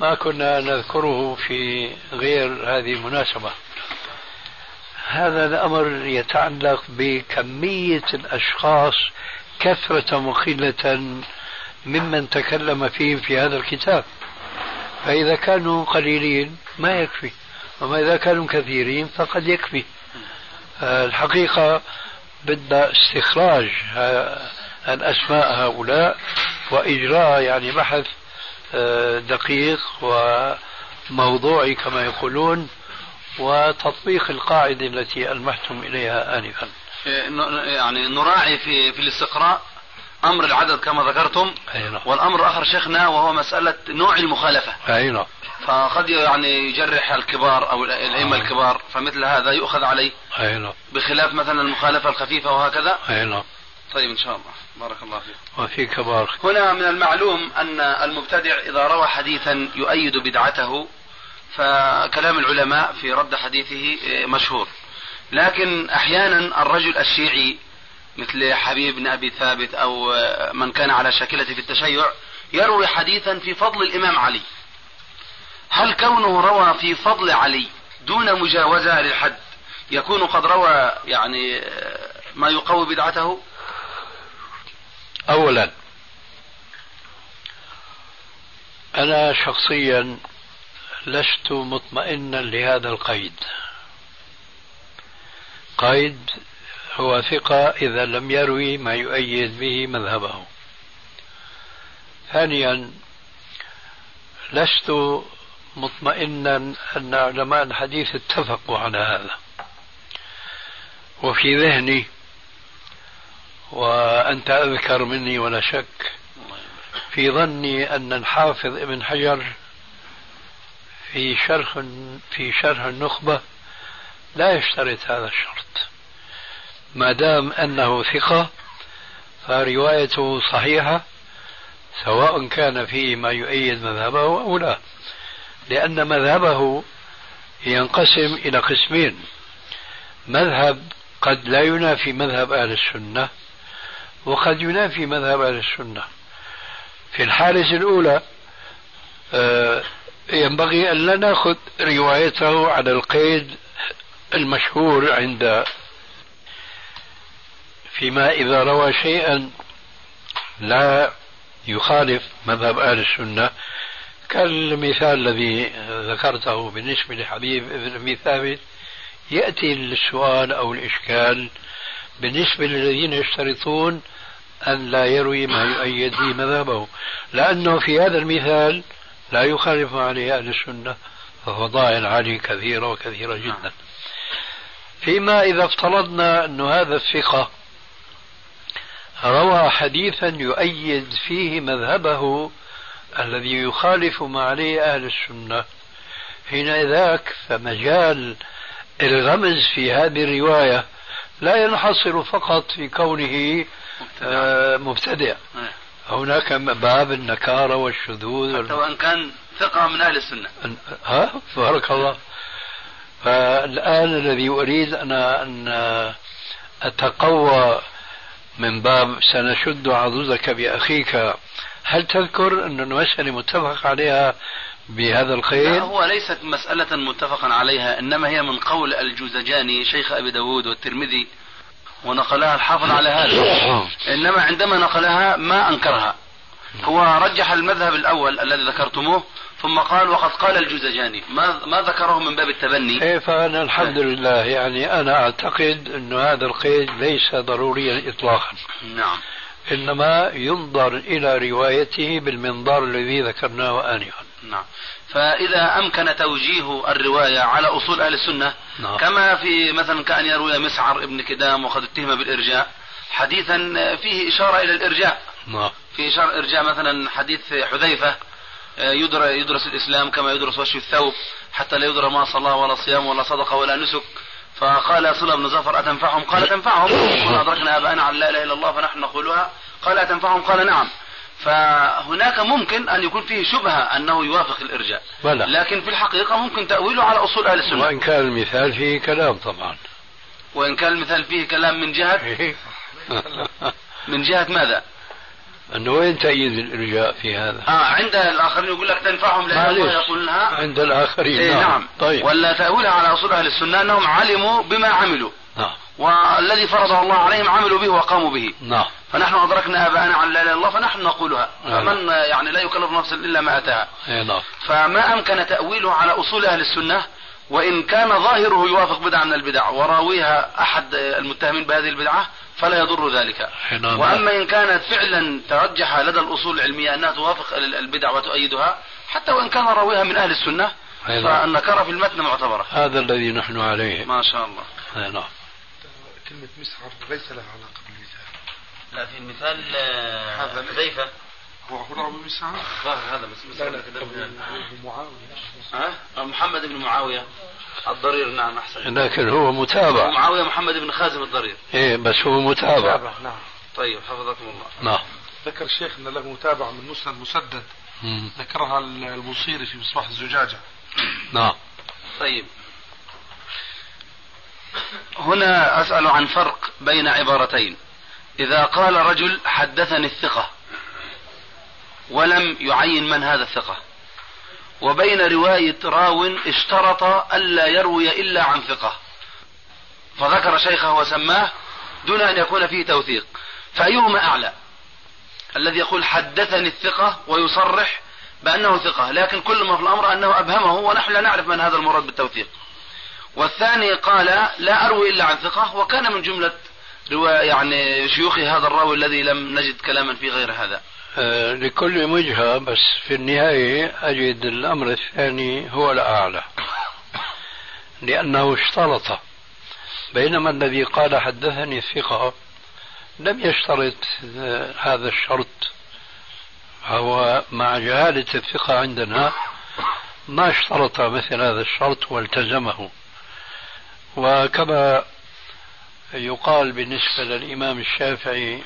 ما كنا نذكره في غير هذه المناسبة. هذا الأمر يتعلق بكمية الأشخاص كثرة وقلة ممن تكلم فيهم في هذا الكتاب. فإذا كانوا قليلين ما يكفي وما إذا كانوا كثيرين فقد يكفي. الحقيقة بدنا استخراج الأسماء هؤلاء وإجراء يعني بحث آه، دقيق وموضوعي كما يقولون وتطبيق القاعدة التي ألمحتم إليها آنفا. يعني نراعي في في الاستقراء أمر العدد كما ذكرتم نعم. والأمر الآخر شيخنا وهو مسألة نوع المخالفة. أي نعم. فقد يعني يجرح الكبار أو الأئمة. الكبار فمثل هذا يؤخذ عليه. أي نعم. بخلاف مثلا المخالفة الخفيفة وهكذا. أي نعم. طيب إن شاء الله. بارك الله فيك. وفي كبار هنا من المعلوم أن المبتدع إذا روى حديثا يؤيد بدعته فكلام العلماء في رد حديثه مشهور. لكن أحيانا الرجل الشيعي مثل حبيب بن أبي ثابت أو من كان على شاكلة في التشيع يروي حديثا في فضل الإمام علي. هل كونه روى في فضل علي دون مجاوزة للحد يكون قد روى يعني ما يقوي بدعته؟ اولا أنا شخصيا لست مطمئنا لهذا القيد. قيد هو ثقة إذا لم يروي ما يؤيد به مذهبه. ثانيا لست مطمئنا أن علماء الحديث اتفقوا على هذا. وفي ذهني وأنت أذكر مني ولا شك في ظني أن الحافظ ابن حجر في شرح في شرح النخبة لا يشترط هذا الشرط. ما دام أنه ثقة فروايته صحيحة سواء كان فيه ما يؤيد مذهبه أو لا. لأن مذهبه ينقسم إلى قسمين. مذهب قد لا ينافي مذهب أهل السنة وقد ينافي مذهب أهل السنة. في الحالة الأولى آه، ينبغي أن لا نأخذ روايته على القيد المشهور عند فيما إذا روى شيئا لا يخالف مذهب أهل السنة. كالمثال الذي ذكرته بالنسبة لحبيب بن أبي ثابت يأتي السؤال أو الإشكال بالنسبة للذين يشترطون أن لا يروي ما يؤيد به مذهبه. لأنه في هذا المثال لا يخالف عليه أهل السنة ففضائل علي كثيرة وكثيرة جدا. فيما إذا افترضنا أن هذا الثقة روى حديثا يؤيد فيه مذهبه الذي يخالف ما عليه أهل السنة. حينذاك فمجال الغمز في هذه الرواية لا ينحصر فقط في كونه آه مبتدع. هناك باب النكارة والشذوذ حتى وإن كان ثقة من أهل السنة. ها؟ بارك الله. فالآن الذي أريد أنا أن أتقوى من باب سنشد عضدك بأخيك. هل تذكر أن المسألة متفق عليها بهذا القيد؟ لا هو ليست مسألة متفقا عليها إنما هي من قول الجوزجاني شيخ أبي داود والترمذي ونقلها الحافظ على هذا. <laughs> إنما عندما نقلها ما أنكرها. هو رجح المذهب الأول الذي ذكرتموه ثم قال وقد قال الجوزجاني. ما ما ذكره من باب التبني؟ إيه فأنا الحمد لله يعني أنا أعتقد أن هذا القيد ليس ضروريا إطلاقا. نعم. إنما ينظر إلى روايته بالمنظار الذي ذكرناه آنفا. نعم. فإذا أمكن توجيه الرواية على أصول أهل السنة نعم. كما في مثلا كأن يروي مسعر ابن كدام وقد اتهم بالإرجاء حديثا فيه إشارة إلى الإرجاء. نعم. في إشارة إرجاء مثلا حديث حذيفة يدرس, يدرس الإسلام كما يدرس وشي الثوب حتى لا يدرى ما صلاة ولا صيام ولا صدقة ولا نسك. فقال صلى بن زفر أتنفعهم؟ قال تنفعهم قل أدركنا آباءنا على لا إله إلا الله فنحن نقولها. قال أتنفعهم؟ قال نعم. فهناك ممكن أن يكون فيه شبهة أنه يوافق الإرجاء. بلى. لكن في الحقيقة ممكن تأويله على أصول أهل السنة. وإن كان المثال فيه كلام طبعا. وإن كان المثال فيه كلام من جهة من جهة ماذا؟ أنه وين تأييد الإرجاء في هذا؟ آه عند الآخرين يقول لك تنفعهم لأن الله معلش. يقول لها عند الآخرين إيه نعم. نعم. طيب. ولا تأويلها على أصول أهل السنة أنهم علموا بما عملوا. نعم. والذي فرضه الله عليهم عملوا به وقاموا به. نعم. فنحن أدركنا آباءنا على لا إله إلا الله فنحن نقولها. نعم. فمن يعني لا يكلف نفسا إلا ما أتاها. إيه نعم. فما أمكن تأويله على أصول أهل السنة وإن كان ظاهره يوافق بدعة من البدع. وراويها أحد المتهمين بهذه البدعة فلا يضر ذلك. نعم. وأما إن كانت فعلا ترجح لدى الأصول العلمية أنها توافق البدع وتؤيدها حتى وإن كان راويها من أهل السنة. فالنكرة في المتن معتبرة. هذا الذي نحن عليه. ما شاء الله. نعم. كلمة مسعر ليس لها علاقة بالمثال. لا في المثال هذا حذيفة. هو هو راوي مسعر ظاهر هذا بس لا لا أبو معاوية. ها؟ محمد بن معاوية الضرير نعم أحسن. لكن هو متابع. معاوية محمد بن خازم الضرير. إيه بس هو متابع. نعم. طيب حفظكم الله. نعم. ذكر الشيخ أن له متابعة من مسند مسدد. ذكرها البوصيري في مصباح الزجاجة. نعم. طيب. هنا أسأل عن فرق بين عبارتين. إذا قال رجل حدثني الثقة. ولم يعين من هذا الثقة. وبين رواية راو اشترط ألا يروي إلا عن ثقة. فذكر شيخه وسماه دون أن يكون فيه توثيق. فأيهما أعلى؟ الذي يقول حدثني الثقة ويصرح بأنه ثقة. لكن كل ما في الأمر أنه أبهمه ونحن لا نعرف من هذا المراد بالتوثيق. والثاني قال لا أروي إلا عن ثقة. وكان من جملة يعني شيوخ هذا الراوي الذي لم نجد كلاما في غير هذا. لكل وجهة بس في النهاية أجد الأمر الثاني هو الأعلى. لأنه اشترط. بينما الذي قال حدثني الثقة لم يشترط آه، هذا الشرط. هو مع جهالة الثقة عندنا ما اشترط مثل هذا الشرط والتزمه. وكما يقال بالنسبة للإمام الشافعي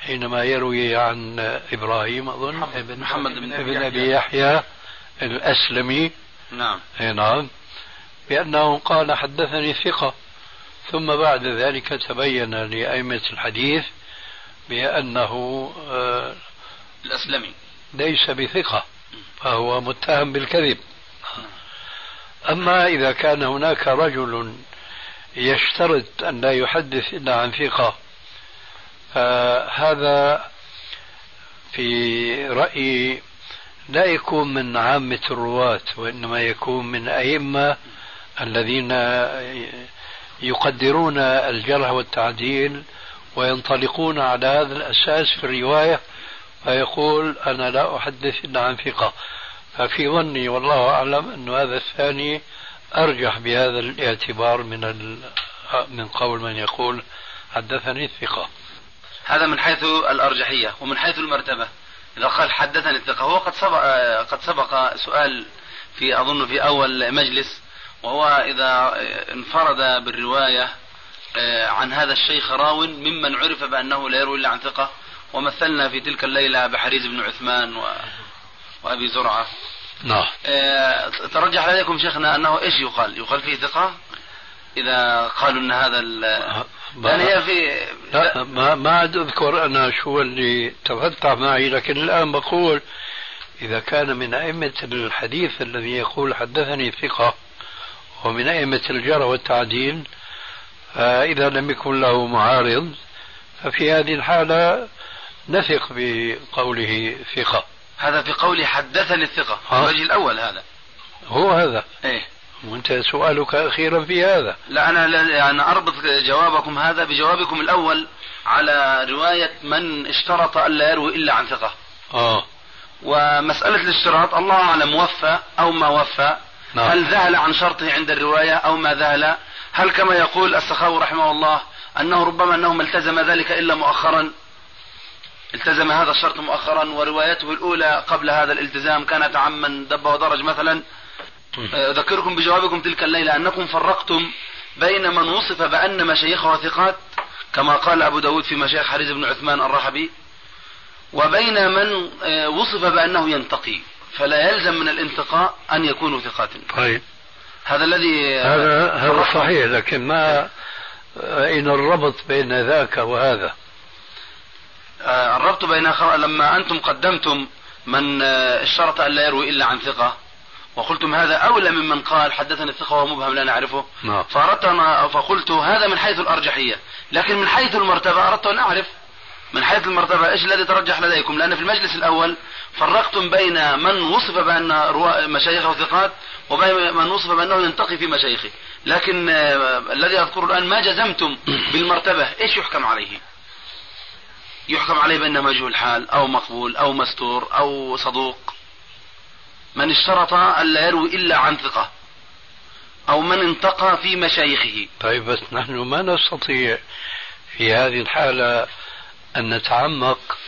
حينما يروي عن إبراهيم أظن ابن محمد بن ابن يحيى. أبي يحيى الأسلمي. نعم. أي نعم. بأنه قال حدثني ثقة. ثم بعد ذلك تبين لأئمة الحديث بأنه آه، الأسلمي. ليس بثقة فهو متهم بالكذب. أما إذا كان هناك رجل يشترط أن لا يحدث إلا عن ثقة فهذا في رأيي لا يكون من عامة الرواة وإنما يكون من أئمة الذين يقدرون الجرح والتعديل وينطلقون على هذا الأساس في الرواية فيقول أنا لا أحدث إلا عن ثقة. ففي ظني والله أعلم أن هذا الثاني أرجح بهذا الاعتبار من من قول من يقول حدثني الثقة. هذا من حيث الأرجحية ومن حيث المرتبة. إذا قال حدثني الثقة هو قد سبق قد سبق سؤال في أظن في أول مجلس وهو إذا انفرد بالرواية آه، عن هذا الشيخ راو ممن عرف بأنه لا يروي إلا عن ثقة ومثلنا في تلك الليلة بحريز بن عثمان و... وأبي زرعة. نعم. آه، ترجح لديكم شيخنا أنه إيش يقال؟ يقال فيه ثقة؟ إذا قالوا أن هذا ال... يعني هي في لا ما ما عاد أذكر أنا شو اللي تفتح معي لكن الآن بقول إذا كان من أئمة الحديث الذي يقول حدثني ثقة ومن أئمة الجرى والتعديل فاذا لم يكن له معارض ففي هذه الحالة نثق بقوله ثقة. هذا في قولي حدثني الثقة ها؟ الوجه الأول هذا. هو هذا. إيه. وانت سؤالك أخيرا في هذا. لا أنا لا أنا أربط جوابكم هذا بجوابكم الأول على رواية من اشترط ألا يروي إلا عن ثقة. آه. ومسألة الاشتراط الله أعلم وفى أو ما وفى؟ نعم. هل ذهل عن شرطه عند الرواية أو ما ذهل؟ هل كما يقول السخاوي رحمه الله أنه ربما أنه ما التزم ذلك إلا مؤخرا؟ التزم هذا الشرط مؤخرا وروايته الأولى قبل هذا الالتزام كانت عمن دب ودرج مثلا. أذكركم بجوابكم تلك الليلة أنكم فرقتم بين من وصف بأن مشايخه ثقات كما قال أبو داود في مشايخ حريز بن عثمان الرحبي وبين من آه، وصف بأنه ينتقي فلا يلزم من الانتقاء أن يكونوا ثقات. طيب. هذا الذي آه، هذا هذا. صحيح لكن ما أين الربط بين ذاك وهذا؟ آه، الربط بين لما أنتم قدمتم من اشترط أن لا يروي إلا عن ثقة. وقلتم هذا أولى ممن قال حدثني الثقة وهو مبهم لا نعرفه. نعم. فأردت أن فقلت هذا من حيث الأرجحية. لكن من حيث المرتبة أردت أن أعرف. من حيث المرتبة إيش الذي ترجح لديكم؟ لأن في المجلس الأول فرقتم بين من وصف بأن روا- مشايخه ثقات وبين من وصف بأنه ينتقي في مشايخه. لكن آه، الذي أذكره الآن ما جزمتم <clears throat> بالمرتبة إيش يحكم عليه؟ يحكم عليه بأنه مجهول حال أو مقبول أو مستور أو صدوق من اشترط ألا يروي إلا عن ثقة أو من انتقى في مشايخه. طيب بس نحن ما نستطيع في هذه الحالة أن نتعمق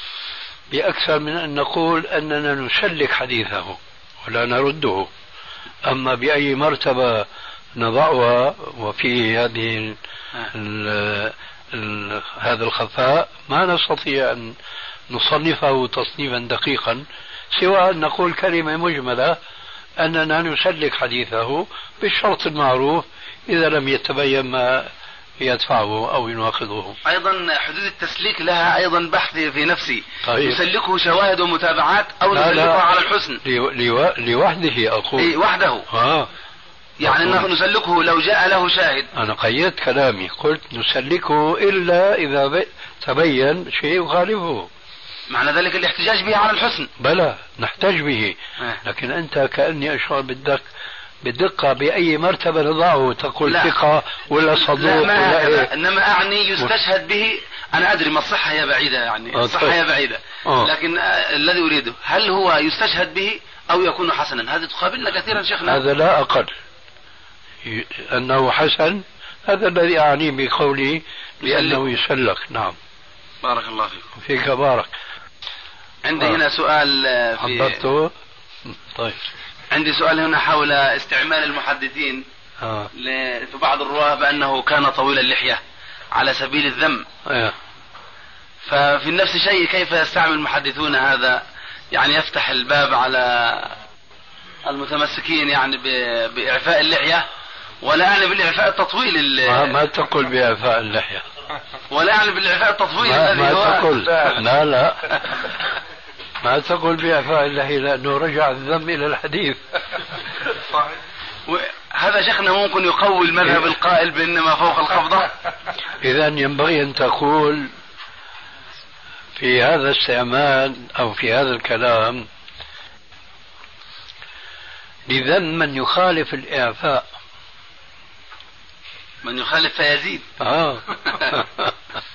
بأكثر من أن نقول أننا نسلك حديثه ولا نرده. أما بأي مرتبة نضعها وفي هذه ال ال ال هذا الخفاء ما نستطيع أن نصنفه تصنيفا دقيقا. سوى أن نقول كلمة مجملة أننا نسلك حديثه بالشرط المعروف إذا لم يتبين ما يدفعه أو يناقضه. أيضا حدود التسليك لها أيضا بحث في نفسي. طيب. يسلكه شواهد ومتابعات أو لا، نسلكه لا. على الحسن. لو- لو- لوحده أقول. إيه وحده. آه. يعني أقول. أنه نسلكه لو جاء له شاهد. أنا قيدت كلامي قلت نسلكه إلا إذا ب- تبين شيء يخالفه. معنى ذلك الاحتجاج به على الحسن. بلى نحتاج به. آه. لكن أنت كأني أشعر بالدق بالدقة بأي مرتبة نضعه تقول لا. ثقة ولا صدوق لا ما ولا إيه؟ إنما أعني يستشهد به. أنا أدري ما الصحة هي بعيدة يعني آه، الصحة طيب. هي بعيدة. آه. لكن آه، الذي أريده هل هو يستشهد به أو يكون حسنا؟ هذه تقابلنا كثيرا شيخنا. هذا لا أقل. أنه حسن هذا الذي أعنيه بقولي بأنه يسلك. نعم. بارك الله فيكم فيك بارك. عندي آه. هنا سؤال آه، في حضرته. طيب. عندي سؤال هنا حول استعمال المحدثين آه. في بعض الرواة بأنه كان طويل اللحية على سبيل الذم. آه. ففي نفس الشيء كيف يستعمل المحدثون هذا؟ يعني يفتح الباب على المتمسكين يعني بإعفاء اللحية. ولا يعني بالإعفاء التطويل ال- ما, تقل بإعفاء اللحية. ولا يعني بالإعفاء التطويل ما, ما تقل لا لا. <laughs> ما تقل بإعفاء اللحية لأنه رجع الذم إلى الحديث. و- هذا شيخنا ممكن يقوي المذهب القائل بأنما فوق القبضة إذا ينبغي أن تقول في هذا الاستعمال أو في هذا الكلام لذم من يخالف الإعفاء. من يخالف فيزيد. آه. <laughs>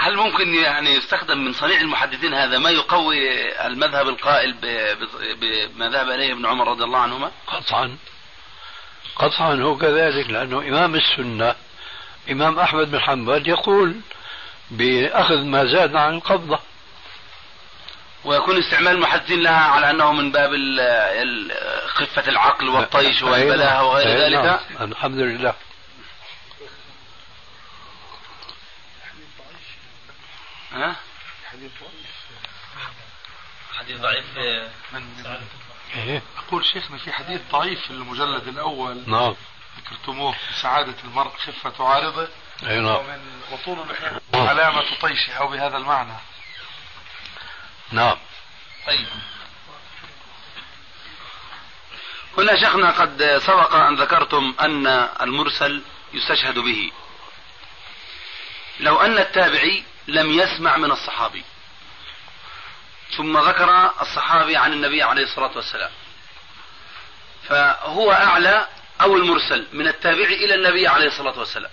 هل ممكن يعني يستخدم من صنيع المحدثين هذا ما يقوي المذهب القائل بما ذهب اليه ابن عمر رضي الله عنهما؟ قطعا. قطعا هو كذلك لأنه إمام السنة إمام أحمد بن حنبل يقول بأخذ ما زاد عن القبضة. ويكون استعمال المحدثين لها على أنه من باب خفة العقل والطيش والبلاهه وغير نعم. ذلك؟ الحمد لله. ها؟ حديث ضعيف. إيه؟ أقول شيخنا في حديث ضعيف في المجلد الأول. نعم. ذكرتموه سعادة المرء خفة عارضة. أي نعم. ومن وطول اللحية علامة طيشه أو بهذا المعنى. نعم. طيب. هنا شيخنا قد سبق أن ذكرتم أن المرسل يستشهد به. لو أن التابعي لم يسمع من الصحابي. ثم ذكر الصحابي عن النبي عليه الصلاة والسلام. فهو أعلى أو المرسل من التابع إلى النبي عليه الصلاة والسلام.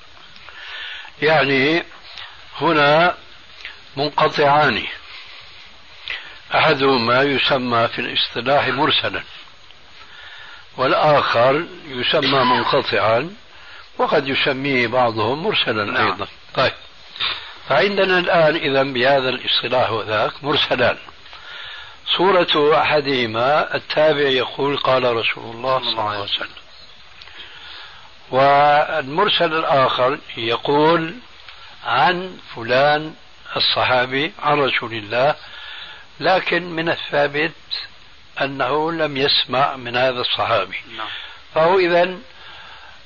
يعني هنا منقطعان. أحدهما يسمى في الاصطلاح مرسلا والآخر يسمى منقطعا وقد يسميه بعضهم مرسلا نعم. أيضا. طيب. فعندنا الآن إذا بهذا الاصطلاح وذاك مرسلان صورة أحدهما التابع يقول قال رسول الله صلى الله عليه وسلم. والمرسل الآخر يقول عن فلان الصحابي عن رسول الله لكن من الثابت أنه لم يسمع من هذا الصحابي. نعم. فهو إذا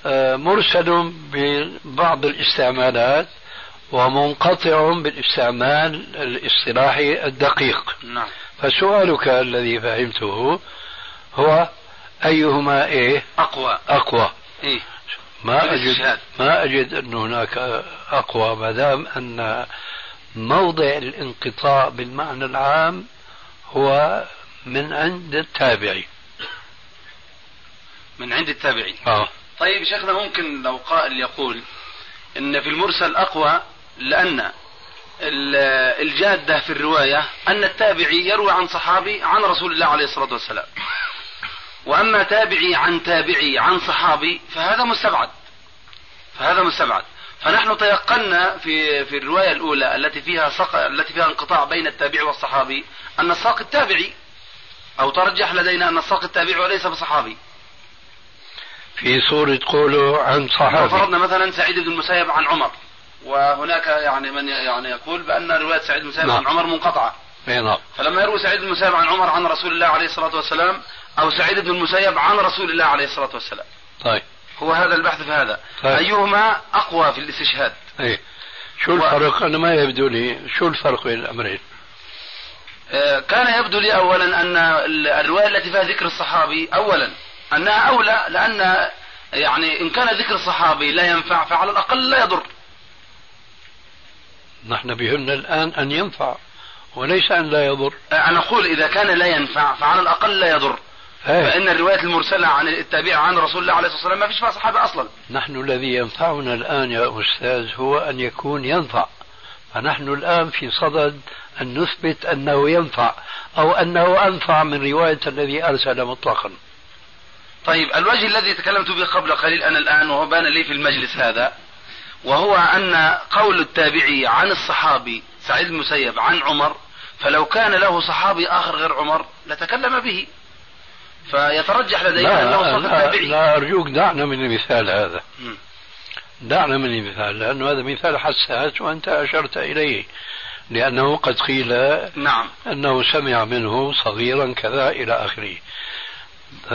آه، مرسل ببعض الاستعمالات ومنقطع بالاستعمال الاصطلاحي الدقيق. نعم. فسؤالك الذي فهمته هو أيهما إيه؟ أقوى. أقوى. إيه؟ ما أجد ما أجد أن هناك أقوى ما دام أن موضع الانقطاع بالمعنى العام هو من عند التابعي. من عند التابعي. آه. طيب شيخنا ممكن لو قائل يقول إن في المرسل أقوى لأن الجادة في الرواية أن التابعي يروي عن صحابي عن رسول الله عليه الصلاة والسلام. وأما تابعي عن تابعي عن صحابي فهذا مستبعد. فهذا مستبعد. فنحن تيقنا في في الرواية الأولى التي فيها سق... التي فيها انقطاع بين التابعي والصحابي أن الساق التابعي أو ترجح لدينا أن الساق التابعي وليس بصحابي. في صورة قوله عن صحابي. فرضنا مثلا سعيد بن المسيب عن عمر. وهناك يعني من يعني يقول بأن رواية سعيد بن نعم. عن عمر منقطعة. نعم. فلما يروي سعيد بن المسيب عن عمر عن رسول الله عليه الصلاة والسلام أو سعيد بن المسيب عن رسول الله عليه الصلاة والسلام. طيب. هو هذا البحث في هذا. طيب. أيهما أقوى في الاستشهاد؟ إيه شو الفرق؟ أنا ما يبدو لي شو الفرق بين الأمرين؟ آه، كان يبدو لي أولا أن الرواية التي فيها ذكر الصحابي أولا. أنها أولى لأن يعني إن كان ذكر الصحابي لا ينفع فعلى الأقل لا يضر. نحن بهمنا الآن أن ينفع وليس أن لا يضر. أنا أقول إذا كان لا ينفع فعلى الأقل لا يضر. هي. فإن الرواية المرسلة عن التابع عن رسول الله عليه الصلاة والسلام ما فيش فيها صحابة أصلا. نحن الذي ينفعنا الآن يا أستاذ هو أن يكون ينفع. فنحن الآن في صدد أن نثبت أنه ينفع أو أنه أنفع من رواية الذي أرسل مطلقا. طيب الوجه الذي تكلمت به قبل قليل أنا الآن وهو بان لي في المجلس هذا وهو أن قول التابعي عن الصحابي سعيد المسيب عن عمر فلو كان له صحابي آخر غير عمر لتكلم به. فيترجح لدينا أنه صف التابعي لا أرجوك دعنا من المثال هذا. م. دعنا من المثال لأنه هذا مثال حساس وأنت أشرت إليه. لأنه قد قيل نعم. أنه سمع منه صغيرا كذا إلى آخره.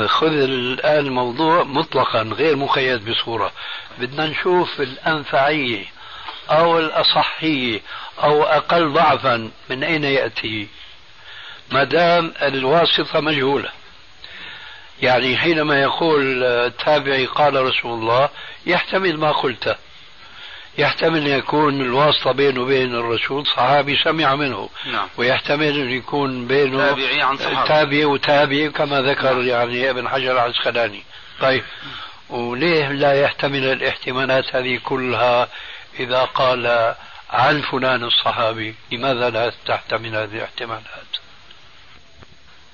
خذ الآن الموضوع مطلقا غير مقيد بصورة. بدنا نشوف الأنفعية أو الأصحية أو أقل ضعفا من أين يأتي. ما دام الواسطة مجهولة. يعني حينما يقول التابعي قال رسول الله يحتمل ما قلته يحتمل أن يكون الواسطة بينه وبين الرسول صحابي سمع منه. نعم. ويحتمل أن يكون بينه تابعي عن صحابي. تابعي وتابعي كما ذكر نعم. يعني ابن حجر العسقلاني. طيب. وليه لا يحتمل الاحتمالات هذه كلها إذا قال عن فلان الصحابي؟ لماذا لا تحتمل هذه الاحتمالات؟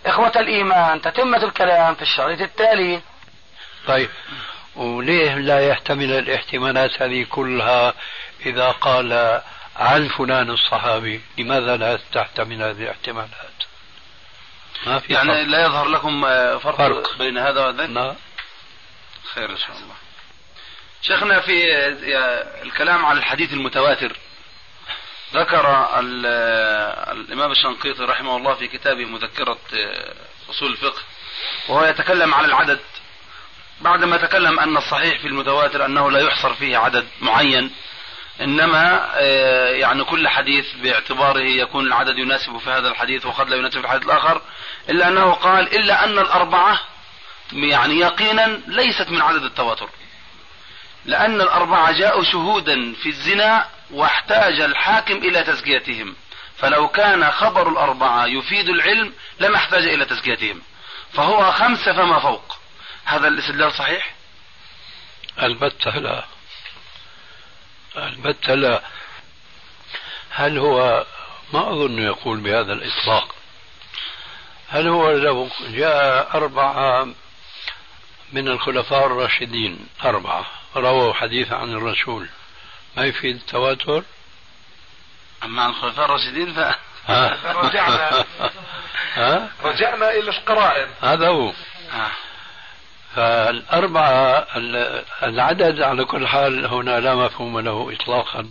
إخوة الإيمان تتمة الكلام في الشريط التالي. طيب. وليه لا يحتمل الاحتمالات هذه كلها إذا قال عن فلان الصحابي؟ لماذا لا تحتمل هذه الاحتمالات؟ ما في يعني فرق. لا يظهر لكم فرق, فرق. بين هذا وذاك لا. خير إن شاء الله. شيخنا في الكلام على الحديث المتواتر. ذكر الإمام الشنقيطي رحمه الله في كتابه مذكرة أصول الفقه وهو يتكلم على العدد. بعدما تكلم أن الصحيح في المتواتر أنه لا يحصر فيه عدد معين إنما آه، يعني كل حديث باعتباره يكون العدد يناسب في هذا الحديث وقد لا يناسب في الحديث الآخر إلا أنه قال إلا أن الأربعة يعني يقينا ليست من عدد التواتر. لأن الأربعة جاءوا شهودا في الزنا واحتاج الحاكم إلى تزكيتهم. فلو كان خبر الأربعة يفيد العلم لما احتاج إلى تزكيتهم. فهو خمسة فما فوق. هذا الاستدلال صحيح؟ البتة لا. البتة لا. هل هو ما أظن يقول بهذا الإطلاق. هل هو لو جاء أربعة من الخلفاء الراشدين. أربعة. رووا حديث عن الرسول. ما يفيد التواتر؟ أما عن الخلفاء الراشدين ف رجعنا. ها؟ رجعنا إلى القرائن. هذا هو. آه. فالأربعة العدد على كل حال هنا لا مفهوم له إطلاقا.